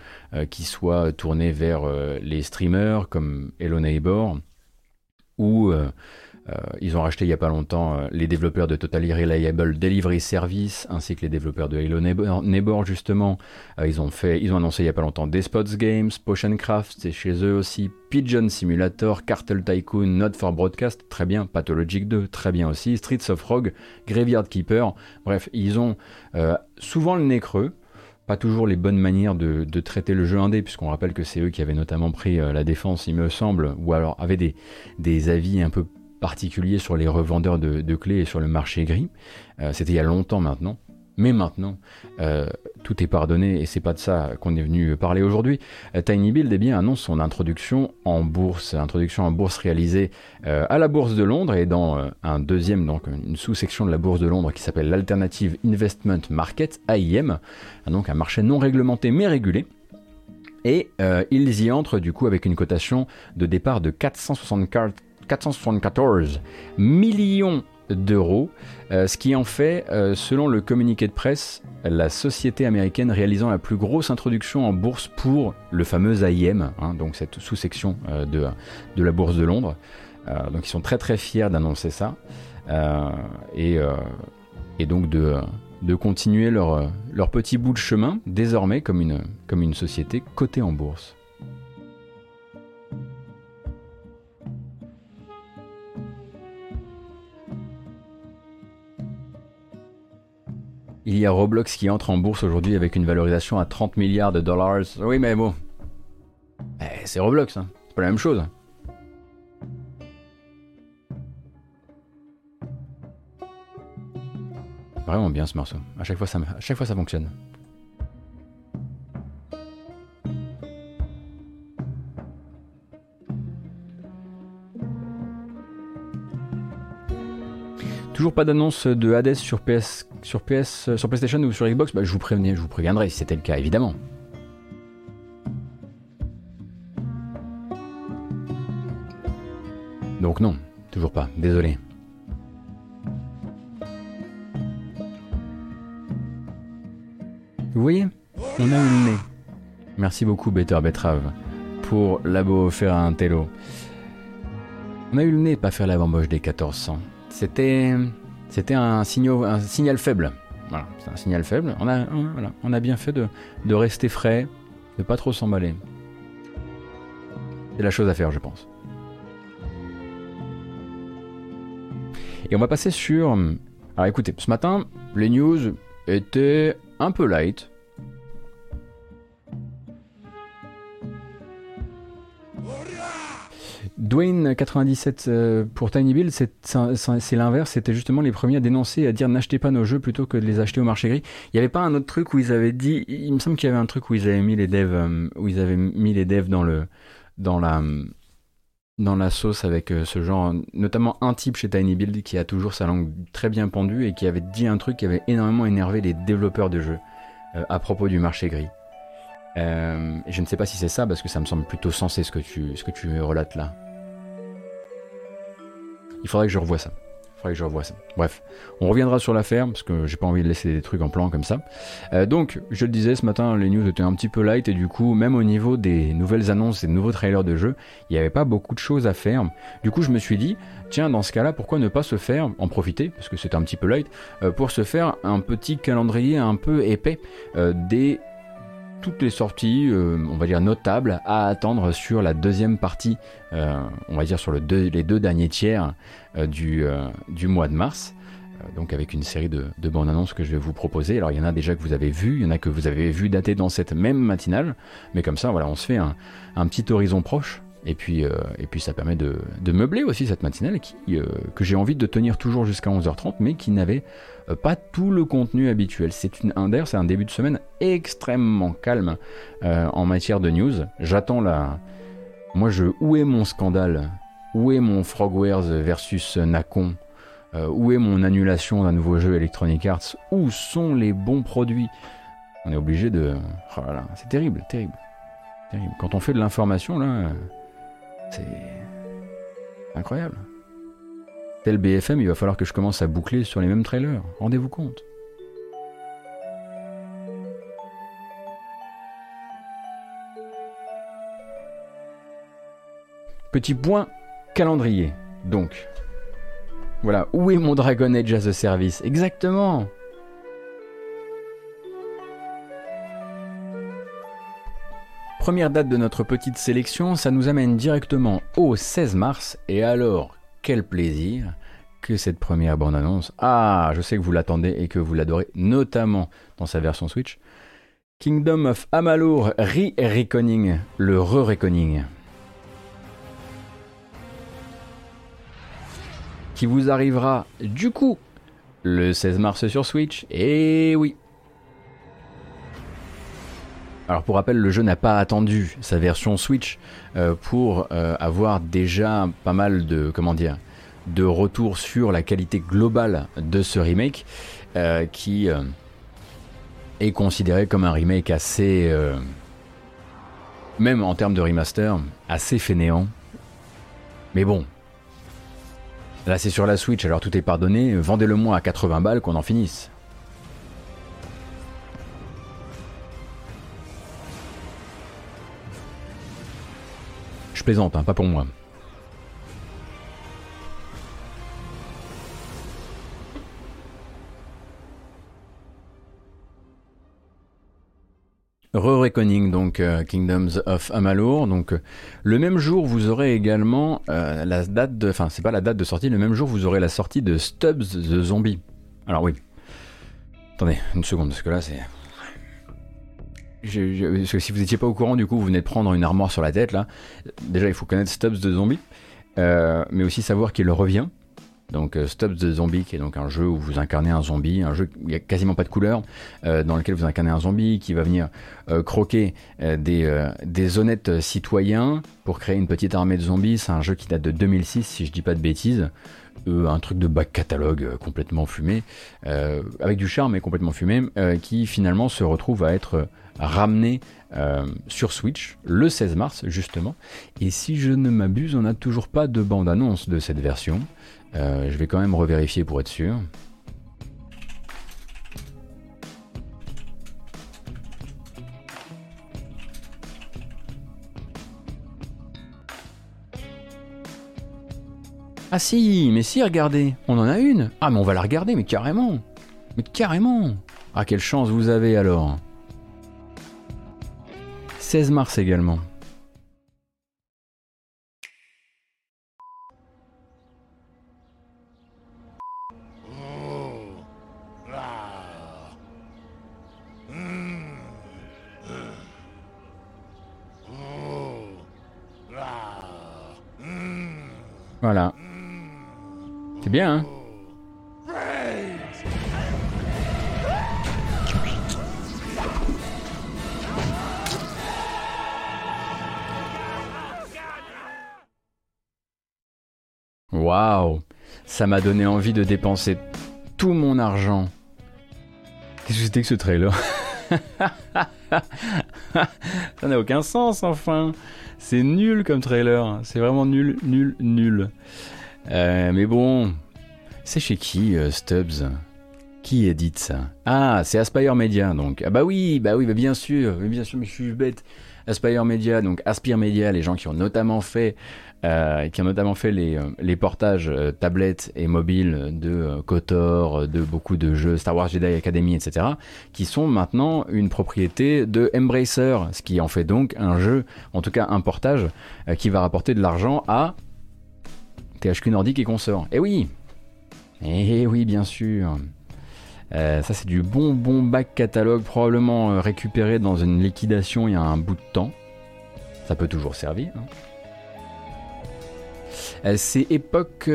qui soient tournés vers les streamers comme Hello Neighbor ou ils ont racheté il n'y a pas longtemps euh, les développeurs de Totally Reliable Delivery Service ainsi que les développeurs de Halo Neighbor, justement. Euh, ils ont fait, ils ont annoncé il n'y a pas longtemps Despots Games, Potion Craft, c'est chez eux aussi, Pigeon Simulator, Cartel Tycoon, Not for Broadcast, très bien, Pathologic 2, très bien aussi, Streets of Rogue, Graveyard Keeper. Bref, ils ont souvent le nez creux pas toujours les bonnes manières de, traiter le jeu indé, puisqu'on rappelle que c'est eux qui avaient notamment pris la défense, il me semble, ou alors avaient des avis un peu particulier sur les revendeurs de, clés et sur le marché gris. Euh, c'était il y a longtemps maintenant. Mais maintenant, euh, tout est pardonné et c'est pas de ça qu'on est venu parler aujourd'hui. Euh, Tiny Build eh bien, annonce son introduction en bourse, introduction en bourse réalisée à la bourse de Londres et dans un deuxième, donc une sous-section de la bourse de Londres qui s'appelle l'Alternative Investment Market, AIM, donc un marché non réglementé mais régulé. Et euh, ils y entrent du coup avec une cotation de départ de 474, 474 millions d'euros, euh, ce qui en fait, euh, selon le communiqué de presse, la société américaine réalisant la plus grosse introduction en bourse pour le fameux AIM, hein, donc cette sous-section euh, de, de la bourse de Londres. Donc ils sont très très fiers d'annoncer ça et, et donc de, de continuer leur, leur petit bout de chemin désormais comme une, comme une société cotée en bourse. Il y a Roblox qui entre en bourse aujourd'hui avec une valorisation à 30 milliards de dollars. Oui, mais bon. Eh, c'est Roblox, hein. c'est pas la même chose. Vraiment bien ce morceau. À chaque fois, ça, chaque fois, ça fonctionne. Toujours pas d'annonce de Hades sur PS, sur PS, sur PlayStation ou sur Xbox. Bah, je vous prévenais, je vous préviendrai si c'était le cas, évidemment. Donc non, toujours pas. Désolé. Vous voyez On a eu le nez. Merci beaucoup, Better Betrave, pour l'abo offert un télo. On a eu le nez pas faire la bamboche des 1400. C'était, c'était un, signal, faible. Voilà, c'est un signal faible. On a, bien fait de, de rester frais, de pas trop s'emballer. C'est la chose à faire, je pense. Et on va passer sur. Alors écoutez, ce matin, les news étaient un peu light. Dwayne 97 euh, pour Tiny Build, c'est l'inverse. C'était justement les premiers à dénoncer à dire n'achetez pas nos jeux plutôt que de les acheter au marché gris. Il n'y avait pas un autre truc où ils avaient dit. Il me semble qu'il y avait un truc où ils avaient mis les devs, euh, où ils avaient mis les devs dans le, dans la, dans la sauce avec euh, ce genre, notamment un type chez Tiny Build qui a toujours sa langue très bien pendue et qui avait dit un truc qui avait énormément énervé les développeurs de jeux euh, à propos du marché gris. Euh, je ne sais pas si c'est ça parce que ça me semble plutôt sensé ce que tu, ce que tu relates là. Il faudrait que je revoie ça. Il que je revoie ça. Bref, on reviendra sur l'affaire parce que j'ai pas envie de laisser des trucs en plan comme ça. Euh, donc, je le disais ce matin, les news étaient un petit peu light et du coup, même au niveau des nouvelles annonces et de nouveaux trailers de jeux, il n'y avait pas beaucoup de choses à faire. Du coup, je me suis dit, tiens, dans ce cas-là, pourquoi ne pas se faire, en profiter, parce que c'était un petit peu light, euh, pour se faire un petit calendrier un peu épais euh, des toutes les sorties, euh, on va dire notables, à attendre sur la deuxième partie, euh, on va dire sur les deux derniers tiers euh, du, mois de mars. Donc avec une série de, de bandes annonces que je vais vous proposer. Alors il y en a déjà que vous avez vu, il y en a que vous avez vu dater dans cette même matinale, mais comme ça voilà, on se fait un petit horizon proche. Et puis, euh, et puis ça permet de, meubler aussi cette matinale qui, euh, que j'ai envie de tenir toujours jusqu'à 11h30, mais qui n'avait euh, pas tout le contenu habituel. C'est une un c'est un début de semaine extrêmement calme en matière de news. J'attends la. Moi, je où est mon scandale? Où est mon Frogwares versus Nacon? Où est mon annulation d'un nouveau jeu Electronic Arts? Où sont les bons produits? On est obligé de. Oh c'est terrible, terrible, terrible. Quand on fait de l'information là, c'est incroyable. Tel BFM, il va falloir que je commence à boucler sur les mêmes trailers. Rendez-vous compte. Petit point calendrier. Donc, voilà, où est mon Dragon Age as a Service? Exactement Première date de notre petite sélection, ça nous amène directement au 16 mars. Et alors, quel plaisir que cette première bande-annonce. Ah, je sais que vous l'attendez et que vous l'adorez, notamment dans sa version Switch. Kingdom of Amalur Re-Reckoning, le Re-Reckoning. Qui vous arrivera du coup le 16 mars sur Switch. Et oui, alors pour rappel, le jeu n'a pas attendu sa version Switch euh, pour euh, avoir déjà pas mal de comment dire de retours sur la qualité globale de ce remake euh, qui est considéré comme un remake assez même en termes de remaster, assez fainéant. Mais bon. Là, c'est sur la Switch, alors tout est pardonné. Vendez-le moi à 80 balles qu'on en finisse. Plaisante, hein, pas pour moi. Re-Reckoning, donc euh, Kingdoms of Amalur. Donc euh, le même jour, vous aurez également euh, la date de, enfin c'est pas la date de sortie, le même jour vous aurez la sortie de Stubbs the Zombie. Alors oui. Attendez une seconde parce que là c'est. Parce que si vous n'étiez pas au courant, du coup, vous venez de prendre une armoire sur la tête là. Déjà, il faut connaître Stubbs the Zombie, euh, mais aussi savoir qu'il revient. Donc euh, Stubbs the Zombie, qui est donc un jeu où vous incarnez un zombie, un jeu où il n'y a quasiment pas de couleur, euh, dans lequel vous incarnez un zombie qui va venir croquer des, honnêtes citoyens pour créer une petite armée de zombies. C'est un jeu qui date de 2006, si je dis pas de bêtises. Un truc de back catalogue complètement fumé, avec du charme mais complètement fumé, qui finalement se retrouve à être ramené euh, sur Switch le 16 mars justement. Et si je ne m'abuse, on n'a toujours pas de bande-annonce de cette version. Euh, je vais quand même revérifier pour être sûr. Ah si, mais si, regardez, on en a une. Ah mais on va la regarder, mais carrément. Mais carrément. Ah quelle chance vous avez alors. 16 mars également. Voilà. C'est bien, hein? Waouh Ça m'a donné envie de dépenser tout mon argent. Qu'est-ce que c'était que ce trailer? Ça n'a aucun sens, enfin C'est nul comme trailer. C'est vraiment nul, nul, nul. Euh, mais bon, c'est chez qui, euh, Stubbs? Qui édite ça? Ah, c'est Aspire Media, donc. Ah bah oui, bah oui, bah bien sûr, bien sûr, mais je suis bête. Aspire Media, donc Aspire Media, les gens qui ont notamment fait, euh, qui ont notamment fait les, euh, portages euh, tablettes et mobiles de euh, KOTOR, de beaucoup de jeux Star Wars Jedi Academy, etc., qui sont maintenant une propriété de Embracer, ce qui en fait donc un jeu, en tout cas un portage, qui va rapporter de l'argent à THQ Nordic et consorts. Eh oui Eh oui, bien sûr Euh, ça c'est du bon bon back catalogue probablement euh, récupéré dans une liquidation il y a un bout de temps. Ça peut toujours servir. hein. Euh, c'est époque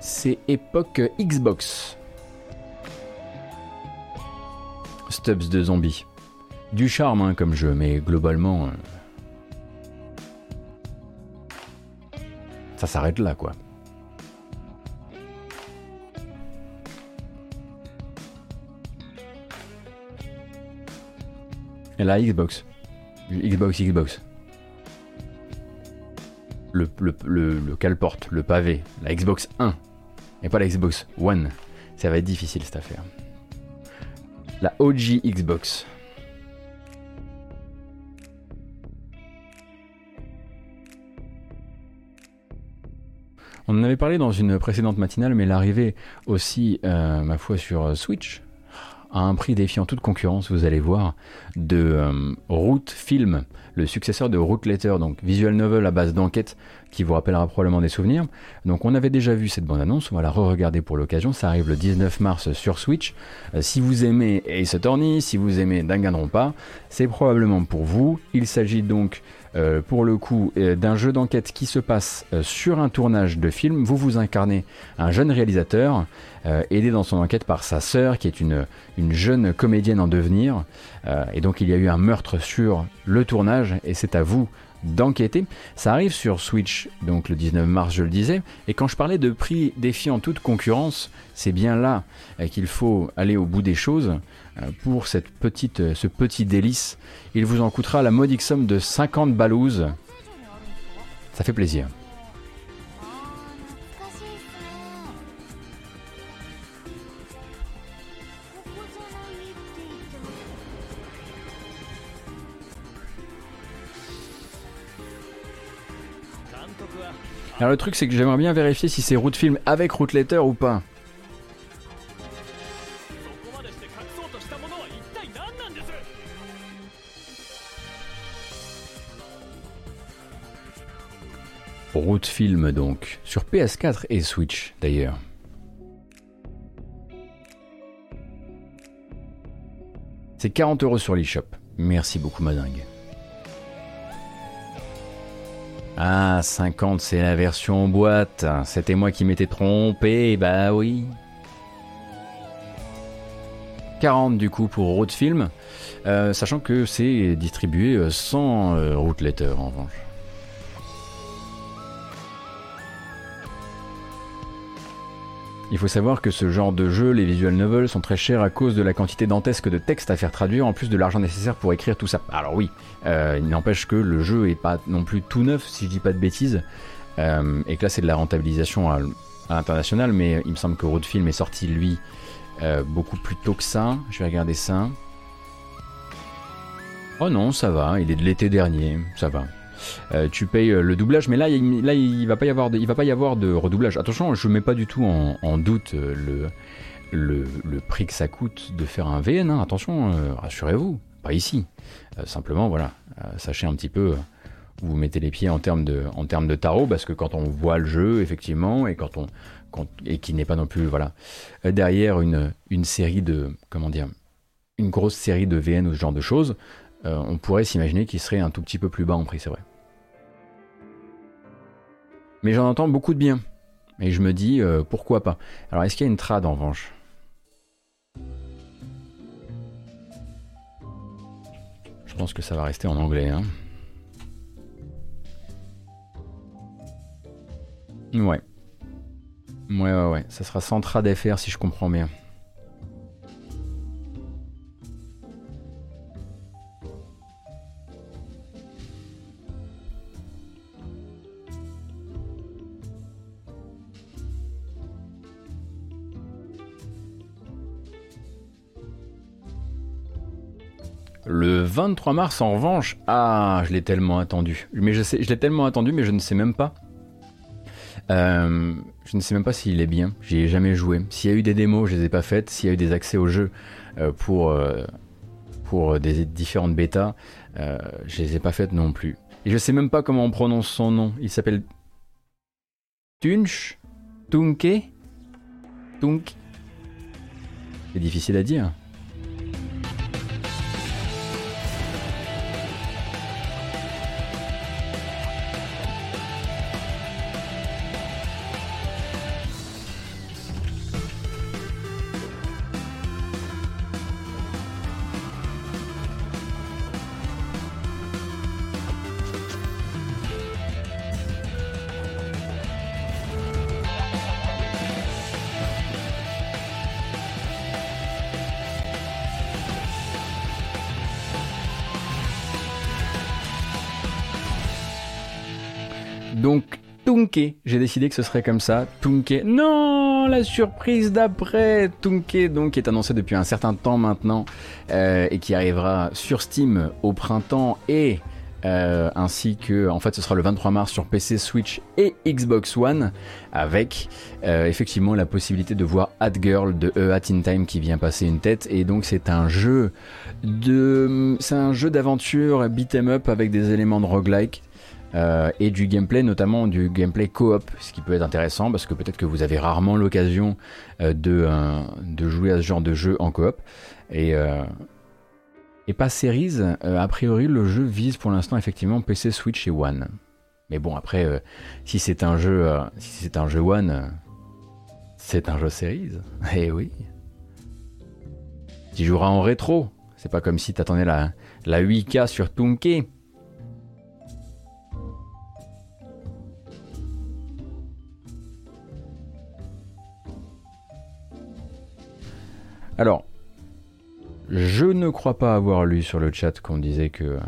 c'est époque Xbox. Stubbs de zombies. Du charme hein, comme jeu, mais globalement ça s'arrête là quoi. Et la Xbox. Xbox, Xbox. Le, le, le, le cale-porte, le pavé, la Xbox 1. Et pas la Xbox One. Ça va être difficile cette affaire. La OG Xbox. On en avait parlé dans une précédente matinale, mais l'arrivée aussi, euh, ma foi, sur euh, Switch, à un prix défiant toute concurrence, vous allez voir, de euh, Root Film, le successeur de Root Letter, donc visual novel à base d'enquête, qui vous rappellera probablement des souvenirs. Donc on avait déjà vu cette bande-annonce, on va la re-regarder pour l'occasion, ça arrive le 19 mars sur Switch. Euh, si vous aimez Ace Attorney, si vous aimez Danganronpa, c'est probablement pour vous. Il s'agit donc euh, pour le coup euh, d'un jeu d'enquête qui se passe euh, sur un tournage de film. Vous vous incarnez un jeune réalisateur aidé dans son enquête par sa sœur qui est une, une jeune comédienne en devenir. Et donc il y a eu un meurtre sur le tournage et c'est à vous d'enquêter. Ça arrive sur Switch, donc le 19 mars, je le disais. Et quand je parlais de prix défiant toute concurrence, c'est bien là qu'il faut aller au bout des choses pour cette petite, euh, ce petit délice. Il vous en coûtera la modique somme de 50 balouses. Ça fait plaisir. Alors le truc c'est que j'aimerais bien vérifier si c'est route film avec route letter ou pas. Route film donc, sur PS4 et Switch d'ailleurs. C'est 40 euros sur l'eShop. Merci beaucoup Madingue. Ah, 50, c'est la version boîte. C'était moi qui m'étais trompé, bah oui. 40 du coup pour Road Film, euh, sachant que c'est distribué euh, sans euh, route letter en revanche. Il faut savoir que ce genre de jeu, les visual novels, sont très chers à cause de la quantité dantesque de texte à faire traduire, en plus de l'argent nécessaire pour écrire tout ça. Alors oui, euh, il n'empêche que le jeu est pas non plus tout neuf, si je dis pas de bêtises, euh, et que là c'est de la rentabilisation à, l'international, mais il me semble que Road Film est sorti lui euh, beaucoup plus tôt que ça. Je vais regarder ça. Oh non, ça va, il est de l'été dernier, ça va. Euh, tu payes euh, le doublage, mais là, il, va pas y avoir de, il va pas y avoir de redoublage. Attention, je mets pas du tout en, doute euh, le, le, prix que ça coûte de faire un VN. Hein. Attention, rassurez-vous, pas ici. simplement, voilà, sachez un petit peu où vous mettez les pieds en termes de, en termes de tarot, parce que quand on voit le jeu, effectivement, et quand on, et qui n'est pas non plus, voilà, derrière une, une série de, comment dire, une grosse série de VN ou ce genre de choses, on pourrait s'imaginer qu'il serait un tout petit peu plus bas en prix, c'est vrai. Mais j'en entends beaucoup de bien. Et je me dis, euh, pourquoi pas Alors, est-ce qu'il y a une trad en revanche? Je pense que ça va rester en anglais. Hein. Ouais. Ouais, ouais, ouais. Ça sera sans trad FR si je comprends bien. Le 23 mars, en revanche, ah, je l'ai tellement attendu. Mais je sais, je l'ai tellement attendu, mais je ne sais même pas. Euh, je ne sais même pas s'il est bien. J'y ai jamais joué. S'il y a eu des démos, je les ai pas faites. S'il y a eu des accès au jeu euh, pour euh, pour des différentes bêtas, je les ai pas faites non plus. Et je sais même pas comment on prononce son nom. Il s'appelle Tunch, Tunke, Tunk? C'est difficile à dire. J'ai décidé que ce serait comme ça. Tunke. Non, la surprise d'après. Tunke, donc, qui est annoncé depuis un certain temps maintenant euh, et qui arrivera sur Steam au printemps et euh, ainsi que, en fait, ce sera le 23 mars sur PC, Switch et Xbox One, avec euh, effectivement la possibilité de voir Hat Girl de E Hat in Time qui vient passer une tête. Et donc, c'est un jeu de, c'est un jeu d'aventure beat'em up avec des éléments de roguelike. Euh, et du gameplay, notamment du gameplay coop, ce qui peut être intéressant parce que peut-être que vous avez rarement l'occasion euh, de, euh, de, jouer à ce genre de jeu en coop. Et, et pas Series, a priori le jeu vise pour l'instant effectivement PC, Switch et One. Mais bon, après, si c'est un jeu, si c'est un jeu One, c'est un jeu Series. Eh oui. Tu joueras en rétro. C'est pas comme si t'attendais la, la 8K sur Tunke. Alors, je ne crois pas avoir lu sur le chat qu'on disait que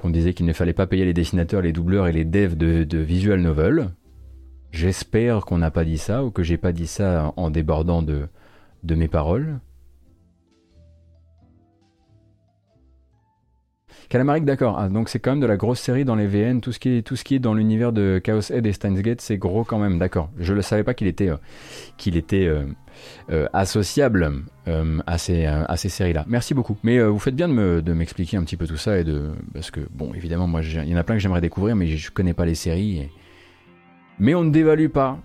qu'on disait qu'il ne fallait pas payer les dessinateurs, les doubleurs et les devs de, visual novel. J'espère qu'on n'a pas dit ça ou que j'ai pas dit ça en débordant de, de mes paroles. Calamaric, d'accord. Ah, donc c'est quand même de la grosse série dans les VN. Tout ce qui est, tout ce qui est dans l'univers de Chaos Head et Steins Gate, c'est gros quand même. D'accord. Je ne savais pas qu'il était, euh, qu'il était euh, euh, associable à ces, à ces séries-là. Merci beaucoup. Mais vous faites bien de m'expliquer un petit peu tout ça et de parce que bon, évidemment, moi, il y en a plein que j'aimerais découvrir, mais je connais pas les séries. Mais on ne dévalue pas.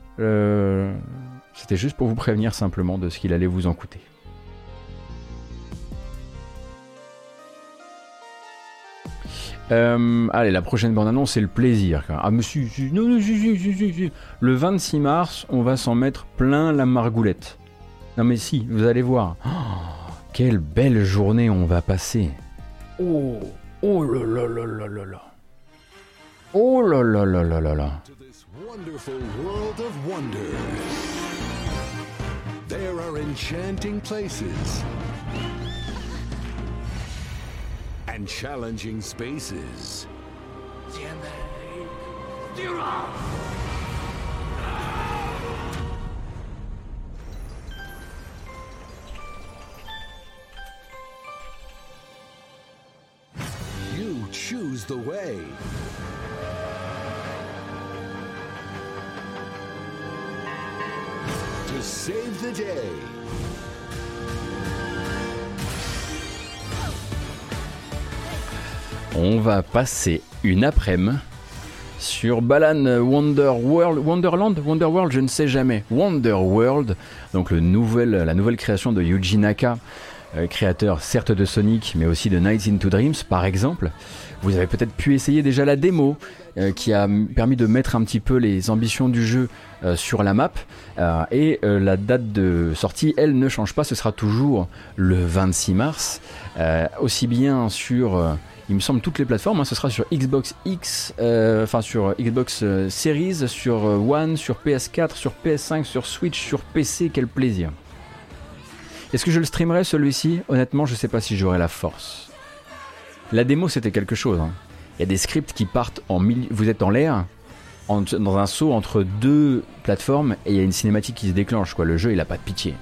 C'était juste pour vous prévenir simplement de ce qu'il allait vous en coûter. Euh, allez, la prochaine bande-annonce, c'est le plaisir. Ah, monsieur, le 26 mars, on va s'en mettre plein la margoulette. Non, mais si, vous allez voir. Oh, quelle belle journée on va passer. Oh, oh là là là là là là. Oh là là là là là là. There are enchanting places. And challenging spaces. You choose the way. To save the day. On va passer une après-midi sur Balan Wonder World, Wonderland, Wonderworld, je ne sais jamais, Wonderworld, donc la nouvelle création de Yuji Naka, euh, créateur certes de Sonic, mais aussi de Nights into Dreams par exemple. Vous avez peut-être pu essayer déjà la démo euh, qui a permis de mettre un petit peu les ambitions du jeu euh, sur la map. et la date de sortie, elle ne change pas, ce sera toujours le 26 mars, aussi bien sur il me semble toutes les plateformes. Hein. ce sera sur Xbox X, euh, enfin sur Xbox euh, Series, sur euh, One, sur PS4, sur PS5, sur Switch, sur PC. Quel plaisir. Est-ce que je le streamerai celui-ci? Honnêtement, je sais pas si j'aurai la force. La démo, c'était quelque chose. Hein. Il y a des scripts qui partent en milieu. Vous êtes en l'air, dans un saut entre deux plateformes, et il y a une cinématique qui se déclenche. Quoi. Le jeu, il a pas de pitié.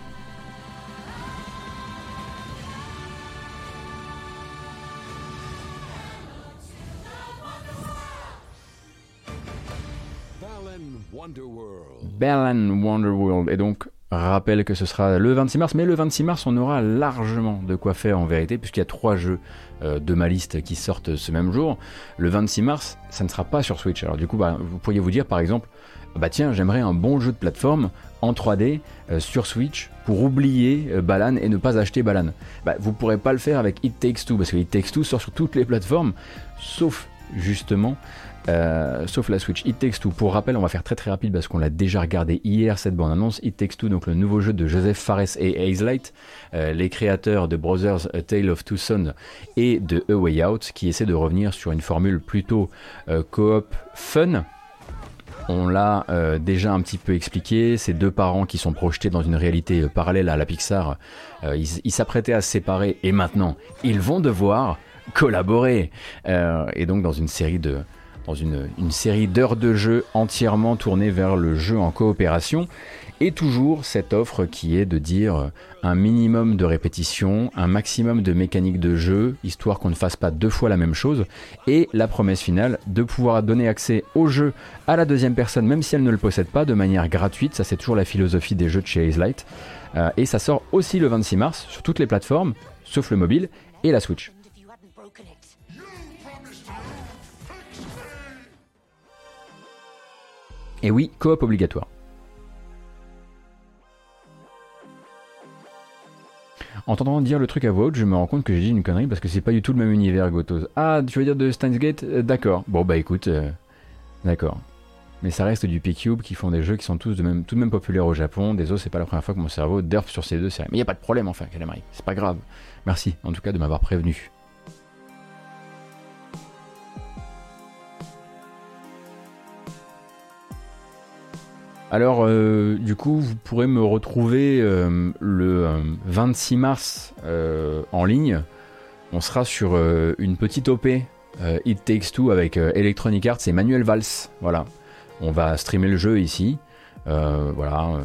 Balan Wonderworld. Et donc, rappelle que ce sera le 26 mars, mais le 26 mars, on aura largement de quoi faire en vérité, puisqu'il y a trois jeux euh, de ma liste qui sortent ce même jour. Le 26 mars, ça ne sera pas sur Switch. Alors du coup, bah, vous pourriez vous dire, par exemple, bah tiens, j'aimerais un bon jeu de plateforme en 3D euh, sur Switch pour oublier euh, Balan et ne pas acheter Balan. Bah, vous pourrez pas le faire avec It Takes Two, parce que It Takes Two sort sur toutes les plateformes, sauf justement euh, sauf la Switch. It Takes Two, pour rappel, on va faire très très rapide parce qu'on l'a déjà regardé hier cette bande annonce. It Takes Two, donc le nouveau jeu de Joseph Fares et Hazelight, euh, les créateurs de Brothers A Tale of Two Sons et de A Way Out, qui essaie de revenir sur une formule plutôt euh, coop fun. On l'a déjà un petit peu expliqué, ces deux parents qui sont projetés dans une réalité parallèle à la Pixar, ils s'apprêtaient à se séparer et maintenant ils vont devoir collaborer. et donc dans une série de, dans une, série d'heures de jeu entièrement tournée vers le jeu en coopération. Et toujours cette offre qui est de dire un minimum de répétition, un maximum de mécanique de jeu, histoire qu'on ne fasse pas deux fois la même chose, et la promesse finale de pouvoir donner accès au jeu à la deuxième personne, même si elle ne le possède pas, de manière gratuite. Ça, c'est toujours la philosophie des jeux de chez Light. Euh, et ça sort aussi le 26 mars sur toutes les plateformes, sauf le mobile et la Switch. Et oui, coop obligatoire. En dire le truc à voix haute, je me rends compte que j'ai dit une connerie parce que c'est pas du tout le même univers Gotos. Ah, tu veux dire de Steins Gate? Euh, D'accord. Bon bah écoute, euh, d'accord. Mais ça reste du P-Cube qui font des jeux qui sont tous de même, tout de même populaires au Japon. Désolé, c'est pas la première fois que mon cerveau derp sur ces deux séries. Mais y a pas de problème enfin, Calamari. C'est pas grave. Merci en tout cas de m'avoir prévenu. Alors, euh, du coup, vous pourrez me retrouver euh, le euh, 26 mars euh, en ligne. On sera sur une petite OP It Takes Two avec Electronic Arts et Manuel Valls. Voilà. On va streamer le jeu ici. Voilà.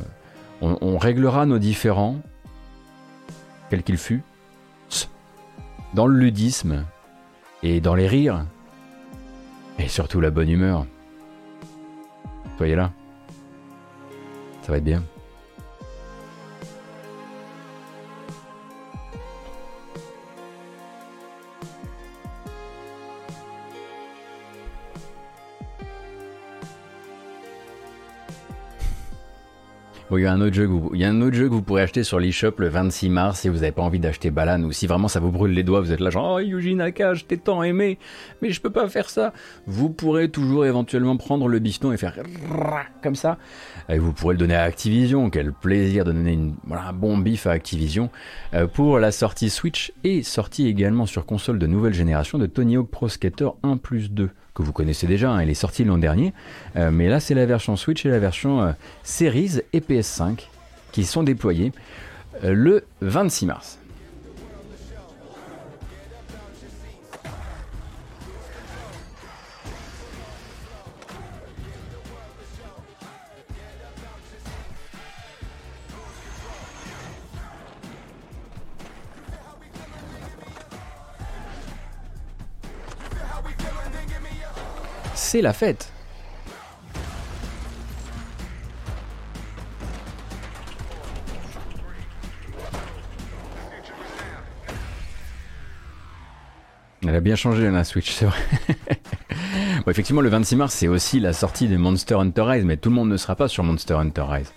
On, réglera nos différends, quel qu'il fût, dans le ludisme et dans les rires. Et surtout la bonne humeur. Soyez là. Ça va être bien. Il y a un autre jeu que vous, il pourrez acheter sur l'eShop le 26 mars si vous n'avez pas envie d'acheter Balan ou si vraiment ça vous brûle les doigts, vous êtes là genre oh Yuji Naka, je tant aimé, mais je peux pas faire ça. Vous pourrez toujours éventuellement prendre le biston et faire comme ça. Et vous pourrez le donner à Activision. Quel plaisir de donner un bon bif à Activision euh, pour la sortie Switch et sortie également sur console de nouvelle génération de Tony Hawk Pro Skater 1 plus 2 que vous connaissez déjà, hein, elle est sortie l'an dernier, Euh, mais là c'est la version Switch et la version euh, Series et PS5 qui sont déployés euh, le 26 mars. La fête. Elle a bien changé la Switch, c'est effectivement, le 26 mars, c'est aussi la sortie de Monster Hunter Rise, mais tout le monde ne sera pas sur Monster Hunter Rise.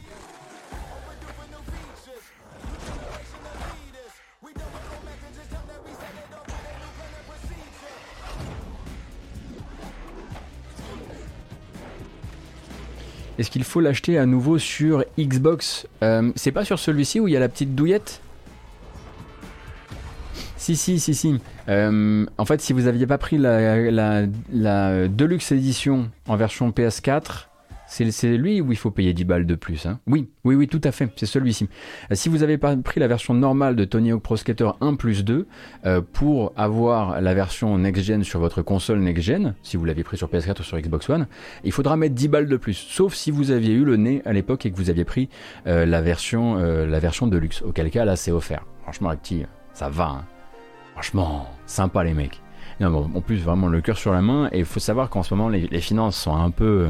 Est-ce qu'il faut l'acheter à nouveau sur Xbox? Euh, C'est pas sur celui-ci où il y a la petite douillette? Si, si, si, si. Euh, en fait, si vous aviez pas pris la, Deluxe Edition en version PS4, c'est lui où il faut payer 10 balles de plus. hein. Oui, oui, oui, tout à fait, c'est celui-ci. Euh, si vous avez pris la version normale de Tony Hawk Pro Skater 1 plus 2, euh, pour avoir la version next-gen sur votre console next-gen, si vous l'aviez pris sur PS4 ou sur Xbox One, il faudra mettre 10 balles de plus. Sauf si vous aviez eu le nez à l'époque et que vous aviez pris euh, la, version, euh, la version de luxe. Auquel cas, là, c'est offert. Franchement, Acti, ça va. hein. Franchement, sympa les mecs. Non, mais en plus, vraiment le cœur sur la main. Et il faut savoir qu'en ce moment, les, les finances sont un peu.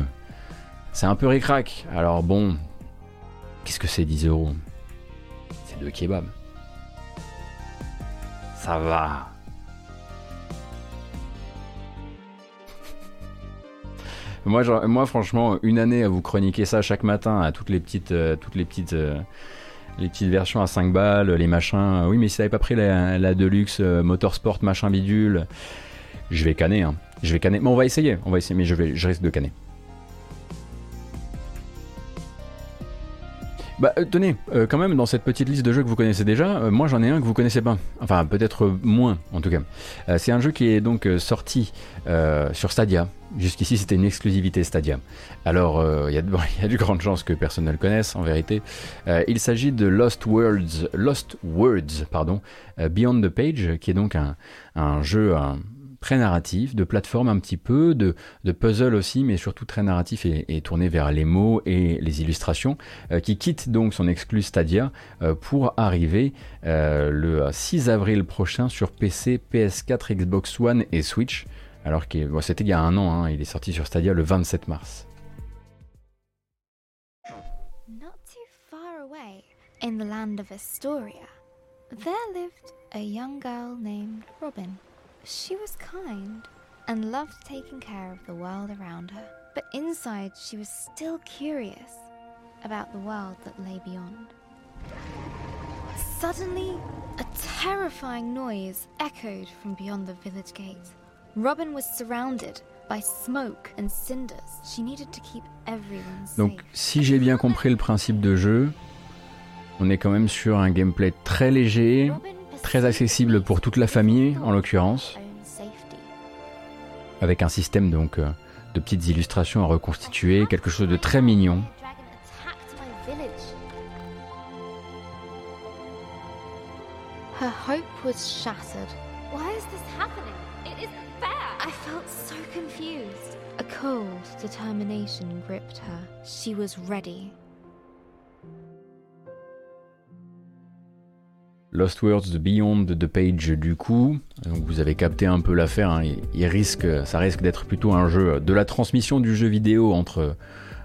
C'est un peu ric-rac. Alors bon, qu'est-ce que c'est 10 euros? C'est deux kebabs. Ça va. Moi, moi, franchement, une année à vous chroniquer ça chaque matin à toutes les petites, euh, toutes les petites, euh, les petites versions à 5 balles, les machins. Oui, mais si t'avais pas pris la, Deluxe euh, Motorsport machin bidule, je vais canner. Hein. Je vais canner. Mais on va essayer, on va essayer, mais je vais, je risque de canner. Bah euh, tenez, euh, quand même dans cette petite liste de jeux que vous connaissez déjà, euh, moi j'en ai un que vous connaissez pas. Enfin peut-être moins en tout cas. Euh, c'est un jeu qui est donc euh, sorti euh, sur Stadia. Jusqu'ici c'était une exclusivité Stadia. Alors il y, y a de grandes chances que personne ne le connaisse en vérité. Il s'agit de Lost Words, Lost Words pardon, Beyond the Page, qui est donc un, un jeu un- très narratif, de plateforme un petit peu, de, de puzzle aussi, mais surtout très narratif et, tourné vers les mots et les illustrations, euh, qui quitte donc son exclu Stadia euh, pour arriver euh, le 6 avril prochain sur PC, PS4, Xbox One et Switch. Alors que c'était il y a un an, hein, il est sorti sur Stadia le 27 mars. Not too far away, in the land of Astoria, there lived a young girl named Robin. She was kind and loved taking care of the world around her, but inside she was still curious about the world that lay beyond. Suddenly, a terrifying noise echoed from beyond the village gate. Robin was surrounded by smoke and cinders. She needed to keep everyone safe. Donc si j'ai bien compris le principe de jeu, on est quand même sur un gameplay très léger, très accessible pour toute la famille en l'occurrence, avec un système donc euh, de petites illustrations à reconstituer, quelque chose de très mignon. Her hope was shattered. Why is this happening? It isn't fair. I felt so confused. A cold determination gripped her. She was ready Lost Words Beyond the Page du coup, vous avez capté un peu l'affaire, hein. risque, ça risque d'être plutôt un jeu de la transmission du jeu vidéo entre,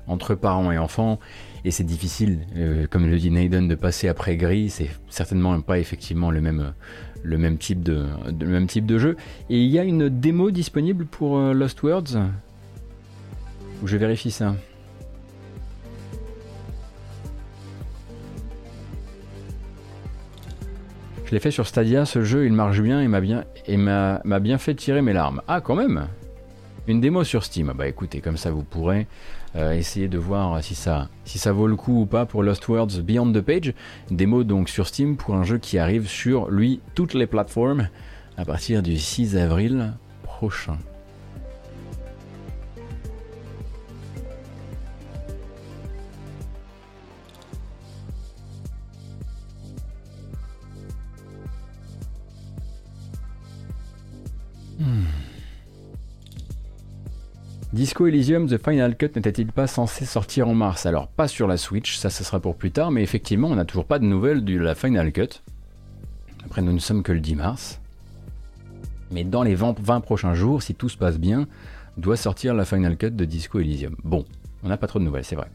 entre parents et enfants, et c'est difficile, euh, comme le dit Naden, de passer après Gris, c'est certainement pas effectivement le même, le même, type, de, le même type de jeu. Et il y a une démo disponible pour euh, Lost Words? Ou je vérifie ça? Je l'ai fait sur Stadia, ce jeu, il marche bien et m'a bien, fait tirer mes larmes. Ah, quand même Une démo sur Steam. Bah écoutez, comme ça vous pourrez euh, essayer de voir si ça, si ça vaut le coup ou pas pour Lost Words Beyond the Page. Démo donc sur Steam pour un jeu qui arrive sur, lui, toutes les plateformes à partir du 6 avril prochain. Disco Elysium The Final Cut n'était-il pas censé sortir en mars? Alors pas sur la Switch, ça ce sera pour plus tard, mais effectivement on n'a toujours pas de nouvelles de la Final Cut. Après nous ne sommes que le 10 mars. Mais dans les 20, 20 prochains jours, si tout se passe bien, doit sortir la Final Cut de Disco Elysium. Bon, on n'a pas trop de nouvelles, c'est vrai.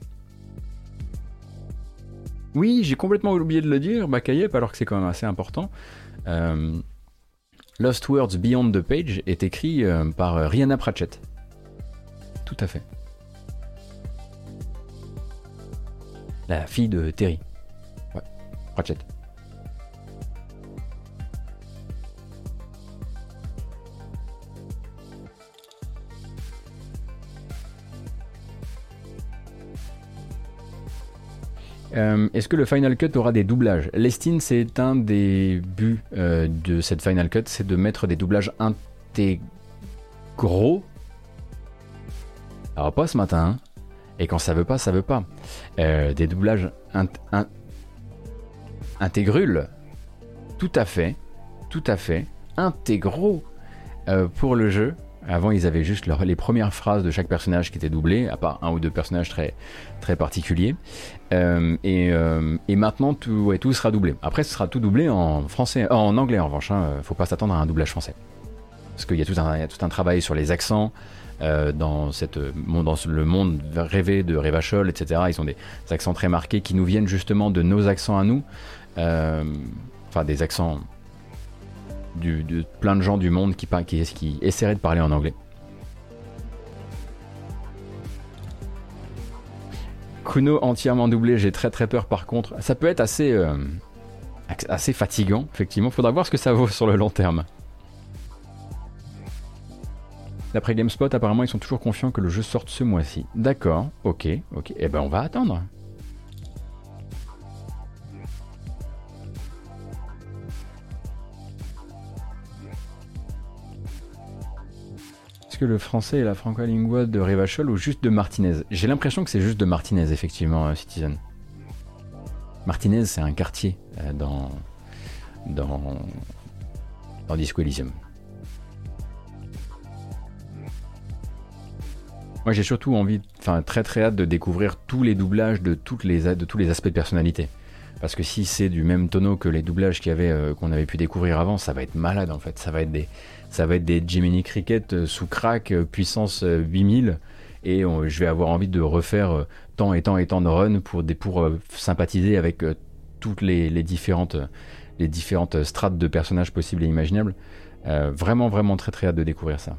Oui, j'ai complètement oublié de le dire, Bakayep, alors que c'est quand même assez important. Euh, Lost Words Beyond the Page est écrit euh, par euh, Rihanna Pratchett. Tout à fait. La fille de Terry. Ouais, Pratchett. Euh, est-ce que le Final Cut aura des doublages? L'Estine, c'est un des buts euh, de cette Final Cut, c'est de mettre des doublages intégraux. Alors pas ce matin, hein. et quand ça veut pas, ça veut pas. Euh, des doublages intégrules, tout à fait, tout à fait, intégraux pour le jeu. Avant, ils avaient juste les premières phrases de chaque personnage qui étaient doublées, à part un ou deux personnages très, particuliers. Euh, euh, et, maintenant, tout, sera doublé. Après, ce sera tout doublé en français, en anglais en revanche. Hein. Faut pas s'attendre à un doublage français, parce qu'il y, a tout un, travail sur les accents. Euh, dans, dans le monde rêvé de Revachol, etc. Ils ont des accents très marqués qui nous viennent justement de nos accents à nous. Enfin, des accents de plein de gens du monde qui, qui, essaieraient de parler en anglais. Kuno entièrement doublé, j'ai très très peur par contre. Ça peut être assez, euh, assez fatigant, effectivement. Faudra voir ce que ça vaut sur le long terme. D'après GameSpot, apparemment, ils sont toujours confiants que le jeu sorte ce mois-ci. D'accord, ok, ok. Eh ben, on va attendre. Est-ce que le français est la franco-lingua de Revachol ou juste de Martinez? J'ai l'impression que c'est juste de Martinez, effectivement, euh, Citizen. Martinez, c'est un quartier euh, dans, dans, dans Disco Elysium. Moi, j'ai surtout envie, enfin, très très hâte de découvrir tous les doublages de, toutes les, de tous les aspects de personnalité. Parce que si c'est du même tonneau que les doublages euh, qu'on avait pu découvrir avant, ça va être malade en fait. Ça va être des, ça va Cricket euh, sous crack, euh, puissance 8000. Et je vais avoir envie de refaire tant et tant et tant de runs pour, sympathiser avec toutes les, les, différentes, les différentes strates de personnages possibles et imaginables. vraiment, vraiment très très hâte de découvrir ça.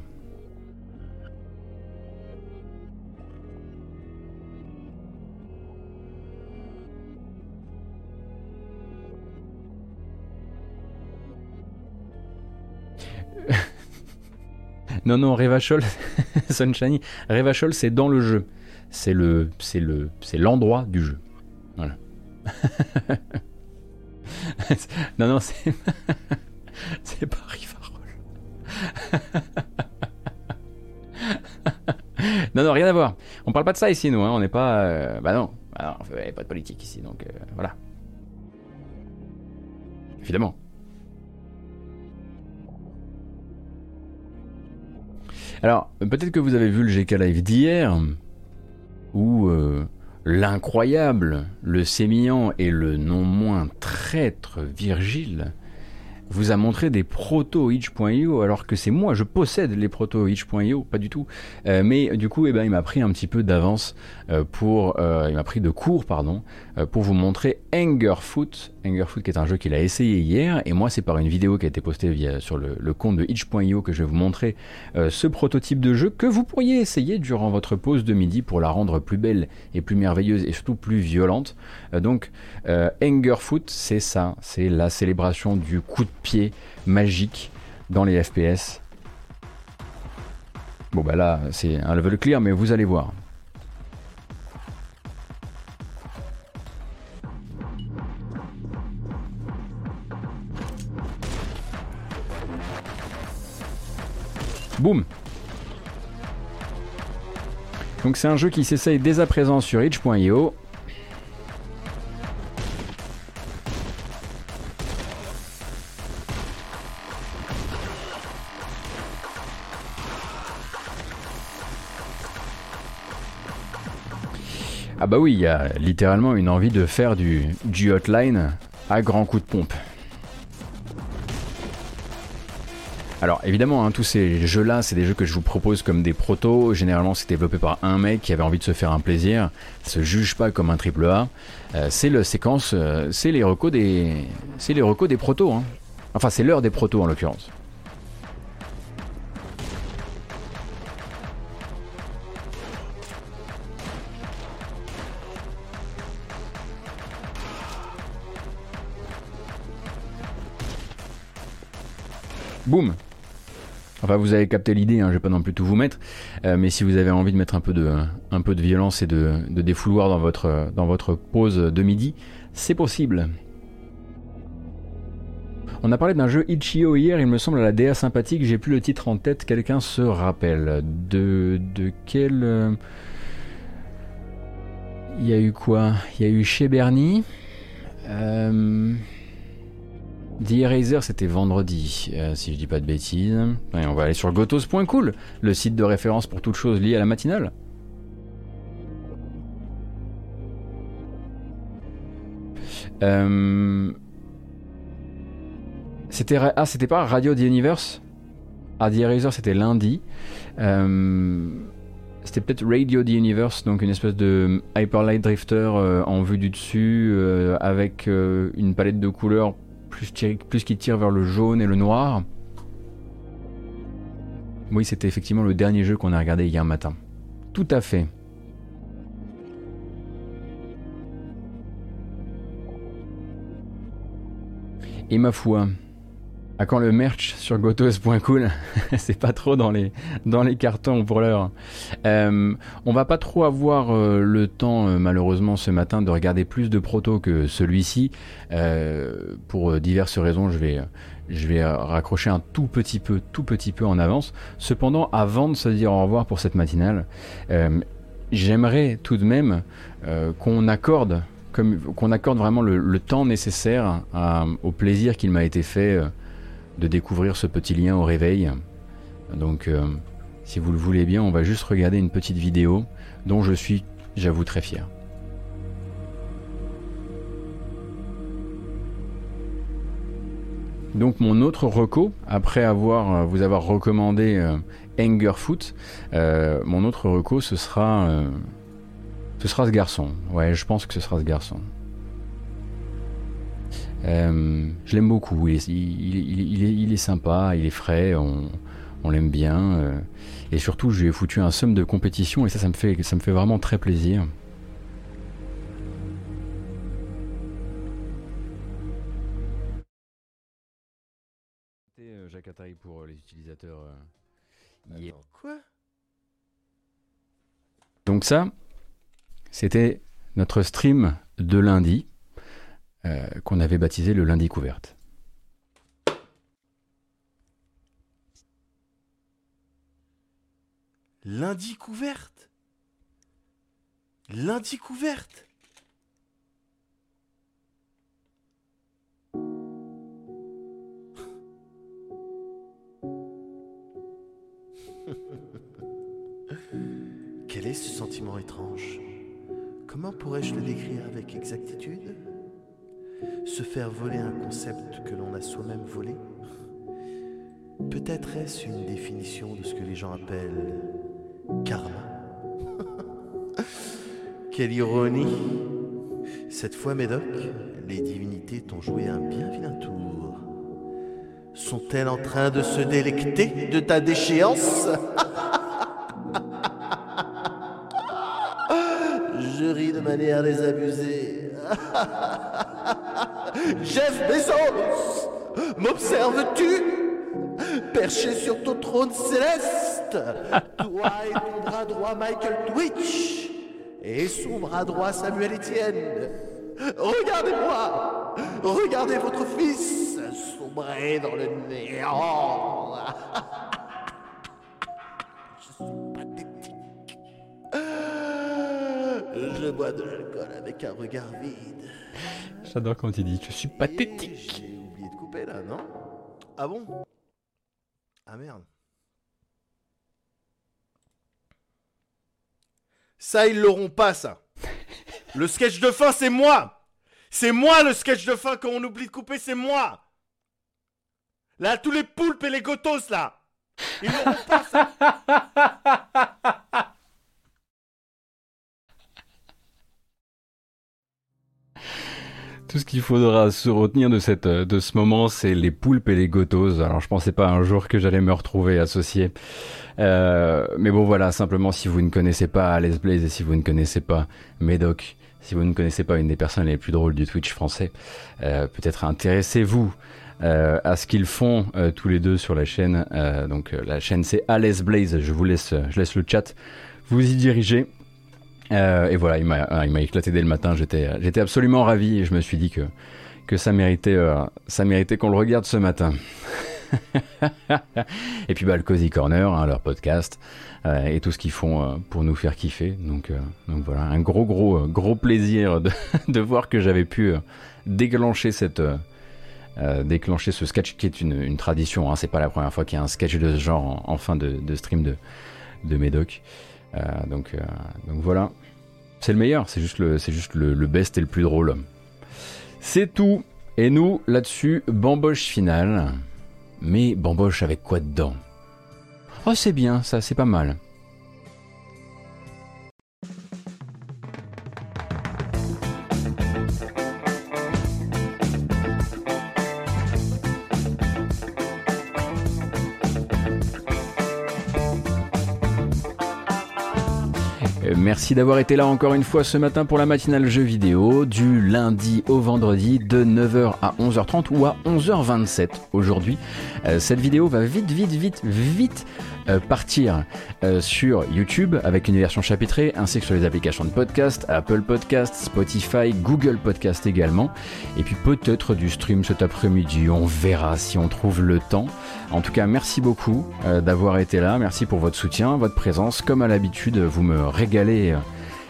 Non, non, Revachol, Sunshine, Revachol, c'est dans le jeu. C'est le, c'est le, c'est l'endroit du jeu. Voilà. non, non, c'est, c'est pas Rivarol. non, non, rien à voir. On parle pas de ça ici, nous. Hein. On n'est pas. Euh, bah non. Bah non, on pas de politique ici, donc euh, voilà. Évidemment. Alors, peut-être que vous avez vu le GK Live d'hier, où euh, l'incroyable, le sémillant et le non moins traître Virgile vous a montré des proto itch.io alors que c'est moi, je possède les proto itch.io, pas du tout. Euh, mais du coup, eh ben, il m'a pris un petit peu d'avance euh, pour, euh, il m'a pris de cours, pardon, pour vous montrer Angerfoot. Angerfoot qui est un jeu qu'il a essayé hier et moi c'est par une vidéo qui a été postée sur le, le compte de itch.io que je vais vous montrer ce prototype de jeu que vous pourriez essayer durant votre pause de midi pour la rendre plus belle et plus merveilleuse et surtout plus violente. donc Angerfoot, c'est ça, c'est la célébration du coup de magique dans les FPS. Bon bah là c'est un level clear mais vous allez voir. Boum Donc c'est un jeu qui s'essaye dès à présent sur itch.io Ah bah oui, il y a littéralement une envie de faire du, du hotline à grands coups de pompe. Alors évidemment, hein, tous ces jeux-là, c'est des jeux que je vous propose comme des protos. Généralement, c'est développé par un mec qui avait envie de se faire un plaisir. Ça se juge pas comme un triple A. Euh, c'est le séquence, euh, c'est les recos des, c'est les recos des protos. Hein. Enfin, c'est l'heure des protos en l'occurrence. Boum Enfin, vous avez capté l'idée, hein, je vais pas non plus tout vous mettre, euh, mais si vous avez envie de mettre un peu de, violence et de, défouloir dans votre, dans votre pause de midi, c'est possible. On a parlé d'un jeu Itch.io hier, il me semble à la DA sympathique, j'ai plus le titre en tête, quelqu'un se rappelle de, de quel... Euh, il y a eu quoi? Il y a eu chez Bernie. Euh... The Eraser, c'était vendredi, euh, si je dis pas de bêtises. on va aller sur gotos.cool, le site de référence pour toutes choses liées à la matinale. Euh, c'était ah c'était pas Radio The Universe? Ah The Eraser c'était lundi. Euh, c'était peut-être Radio The Universe, donc une espèce de Hyper Light Drifter en vue du dessus avec une palette de couleurs plus, plus qui tire vers le jaune et le noir. Oui, c'était effectivement le dernier jeu qu'on a regardé hier matin. Tout à fait. Et ma foi, à quand le merch sur gotos.cool C'est pas trop dans les, dans les cartons pour l'heure. Euh, on va pas trop avoir euh, le temps, euh, malheureusement, ce matin de regarder plus de protos que celui-ci. pour diverses raisons, je vais, je vais raccrocher un tout petit peu, tout petit peu en avance. Cependant, avant de se dire au revoir pour cette matinale, j'aimerais tout de même qu'on accorde qu'on accorde vraiment le, temps nécessaire au plaisir qu'il m'a été fait de découvrir ce petit lien au réveil. Donc, euh, si vous le voulez bien, on va juste regarder une petite vidéo dont je suis, j'avoue, très fier. Donc mon autre reco, après avoir euh, vous avoir recommandé euh, Angerfoot, mon autre reco ce sera ce sera ce garçon. Ouais, je pense que ce sera ce garçon. Euh, je l'aime beaucoup, il est, il, est, sympa, il est frais, on, l'aime bien. Euh, et surtout, je lui ai foutu un somme de compétition et ça, ça me fait, ça me fait vraiment très plaisir. Euh, Jacques Attari pour les utilisateurs. Quoi? Donc ça, c'était notre stream de lundi. Euh, qu'on avait baptisé le lundi couverte. Lundi couverte? Lundi couverte? Quel est ce sentiment étrange? Comment pourrais-je le décrire avec exactitude? Se faire voler un concept que l'on a soi-même volé Peut-être est-ce une définition de ce que les gens appellent karma Quelle ironie Cette fois, Médoc, les divinités t'ont joué un bien vilain tour. Sont-elles en train de se délecter de ta déchéance? Je ris de manière désabusée. Jeff Bezos M'observes-tu Perché sur ton trône céleste Toi et ton bras droit Michael Twitch Et son bras droit Samuel Etienne Regardez-moi Regardez votre fils sombrer dans le néant Je suis pathétique. Je bois de l'alcool avec un regard vide. J'adore quand il dit Je suis pathétique. J'ai oublié de couper là, non? Ah bon? Ah merde. Ça, ils l'auront pas, ça. Le sketch de fin, c'est moi. C'est moi le sketch de fin quand on oublie de couper, c'est moi. Là, tous les poulpes et les gotos, là. Ils l'auront pas, ça. Tout ce qu'il faudra se retenir de, cette, de ce moment, c'est les poulpes et les gotos. Alors, je pensais pas un jour que j'allais me retrouver associé. Euh, mais bon, voilà, simplement, si vous ne connaissez pas Alice Blaze et si vous ne connaissez pas Médoc, si vous ne connaissez pas une des personnes les plus drôles du Twitch français, euh, peut-être intéressez-vous euh, à ce qu'ils font euh, tous les deux sur la chaîne. Euh, donc, euh, la chaîne, c'est Alice Blaze. Je vous laisse, je laisse le chat vous y diriger. Euh, et voilà, il m'a, ah, il m'a éclaté dès le matin. J'étais, j'étais absolument ravi et je me suis dit que que ça méritait, euh, ça méritait qu'on le regarde ce matin. et puis bah le Cozy Corner, hein, leur podcast euh, et tout ce qu'ils font euh, pour nous faire kiffer. Donc euh, donc voilà, un gros gros euh, gros plaisir de, de voir que j'avais pu euh, déclencher cette euh, euh, déclencher ce sketch qui est une, une tradition. Hein. C'est pas la première fois qu'il y a un sketch de ce genre en, en fin de, de stream de de Médoc. Euh, donc, euh, donc voilà. C'est le meilleur, c'est juste, le, le, le best et le plus drôle. C'est tout. Et nous, là-dessus, bamboche finale. Mais bamboche avec quoi dedans? Oh, c'est bien, ça, c'est pas mal. Merci d'avoir été là encore une fois ce matin pour la matinale jeux vidéo, du lundi au vendredi de 9h à 11h30 ou à 11h27 aujourd'hui. Euh, cette vidéo va vite, vite, vite, vite euh, partir euh, sur YouTube avec une version chapitrée ainsi que sur les applications de podcast, Apple Podcast, Spotify, Google Podcast également. Et puis peut-être du stream cet après-midi, on verra si on trouve le temps. En tout cas, merci beaucoup euh, d'avoir été là, merci pour votre soutien, votre présence. Comme à l'habitude, vous me régalez euh,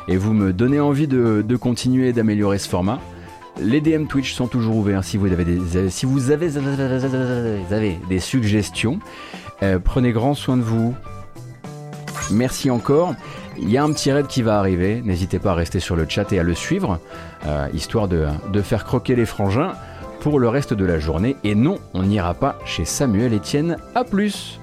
et vous me donnez envie de, continuer d'améliorer ce format. Les DM Twitch sont toujours ouverts si vous avez des, si vous avez, des suggestions. Euh, prenez grand soin de vous. Merci encore. Il y a un petit raid qui va arriver. N'hésitez pas à rester sur le chat et à le suivre, euh, histoire de faire croquer les frangins pour le reste de la journée. Et non, on n'ira pas chez Samuel Etienne. A plus.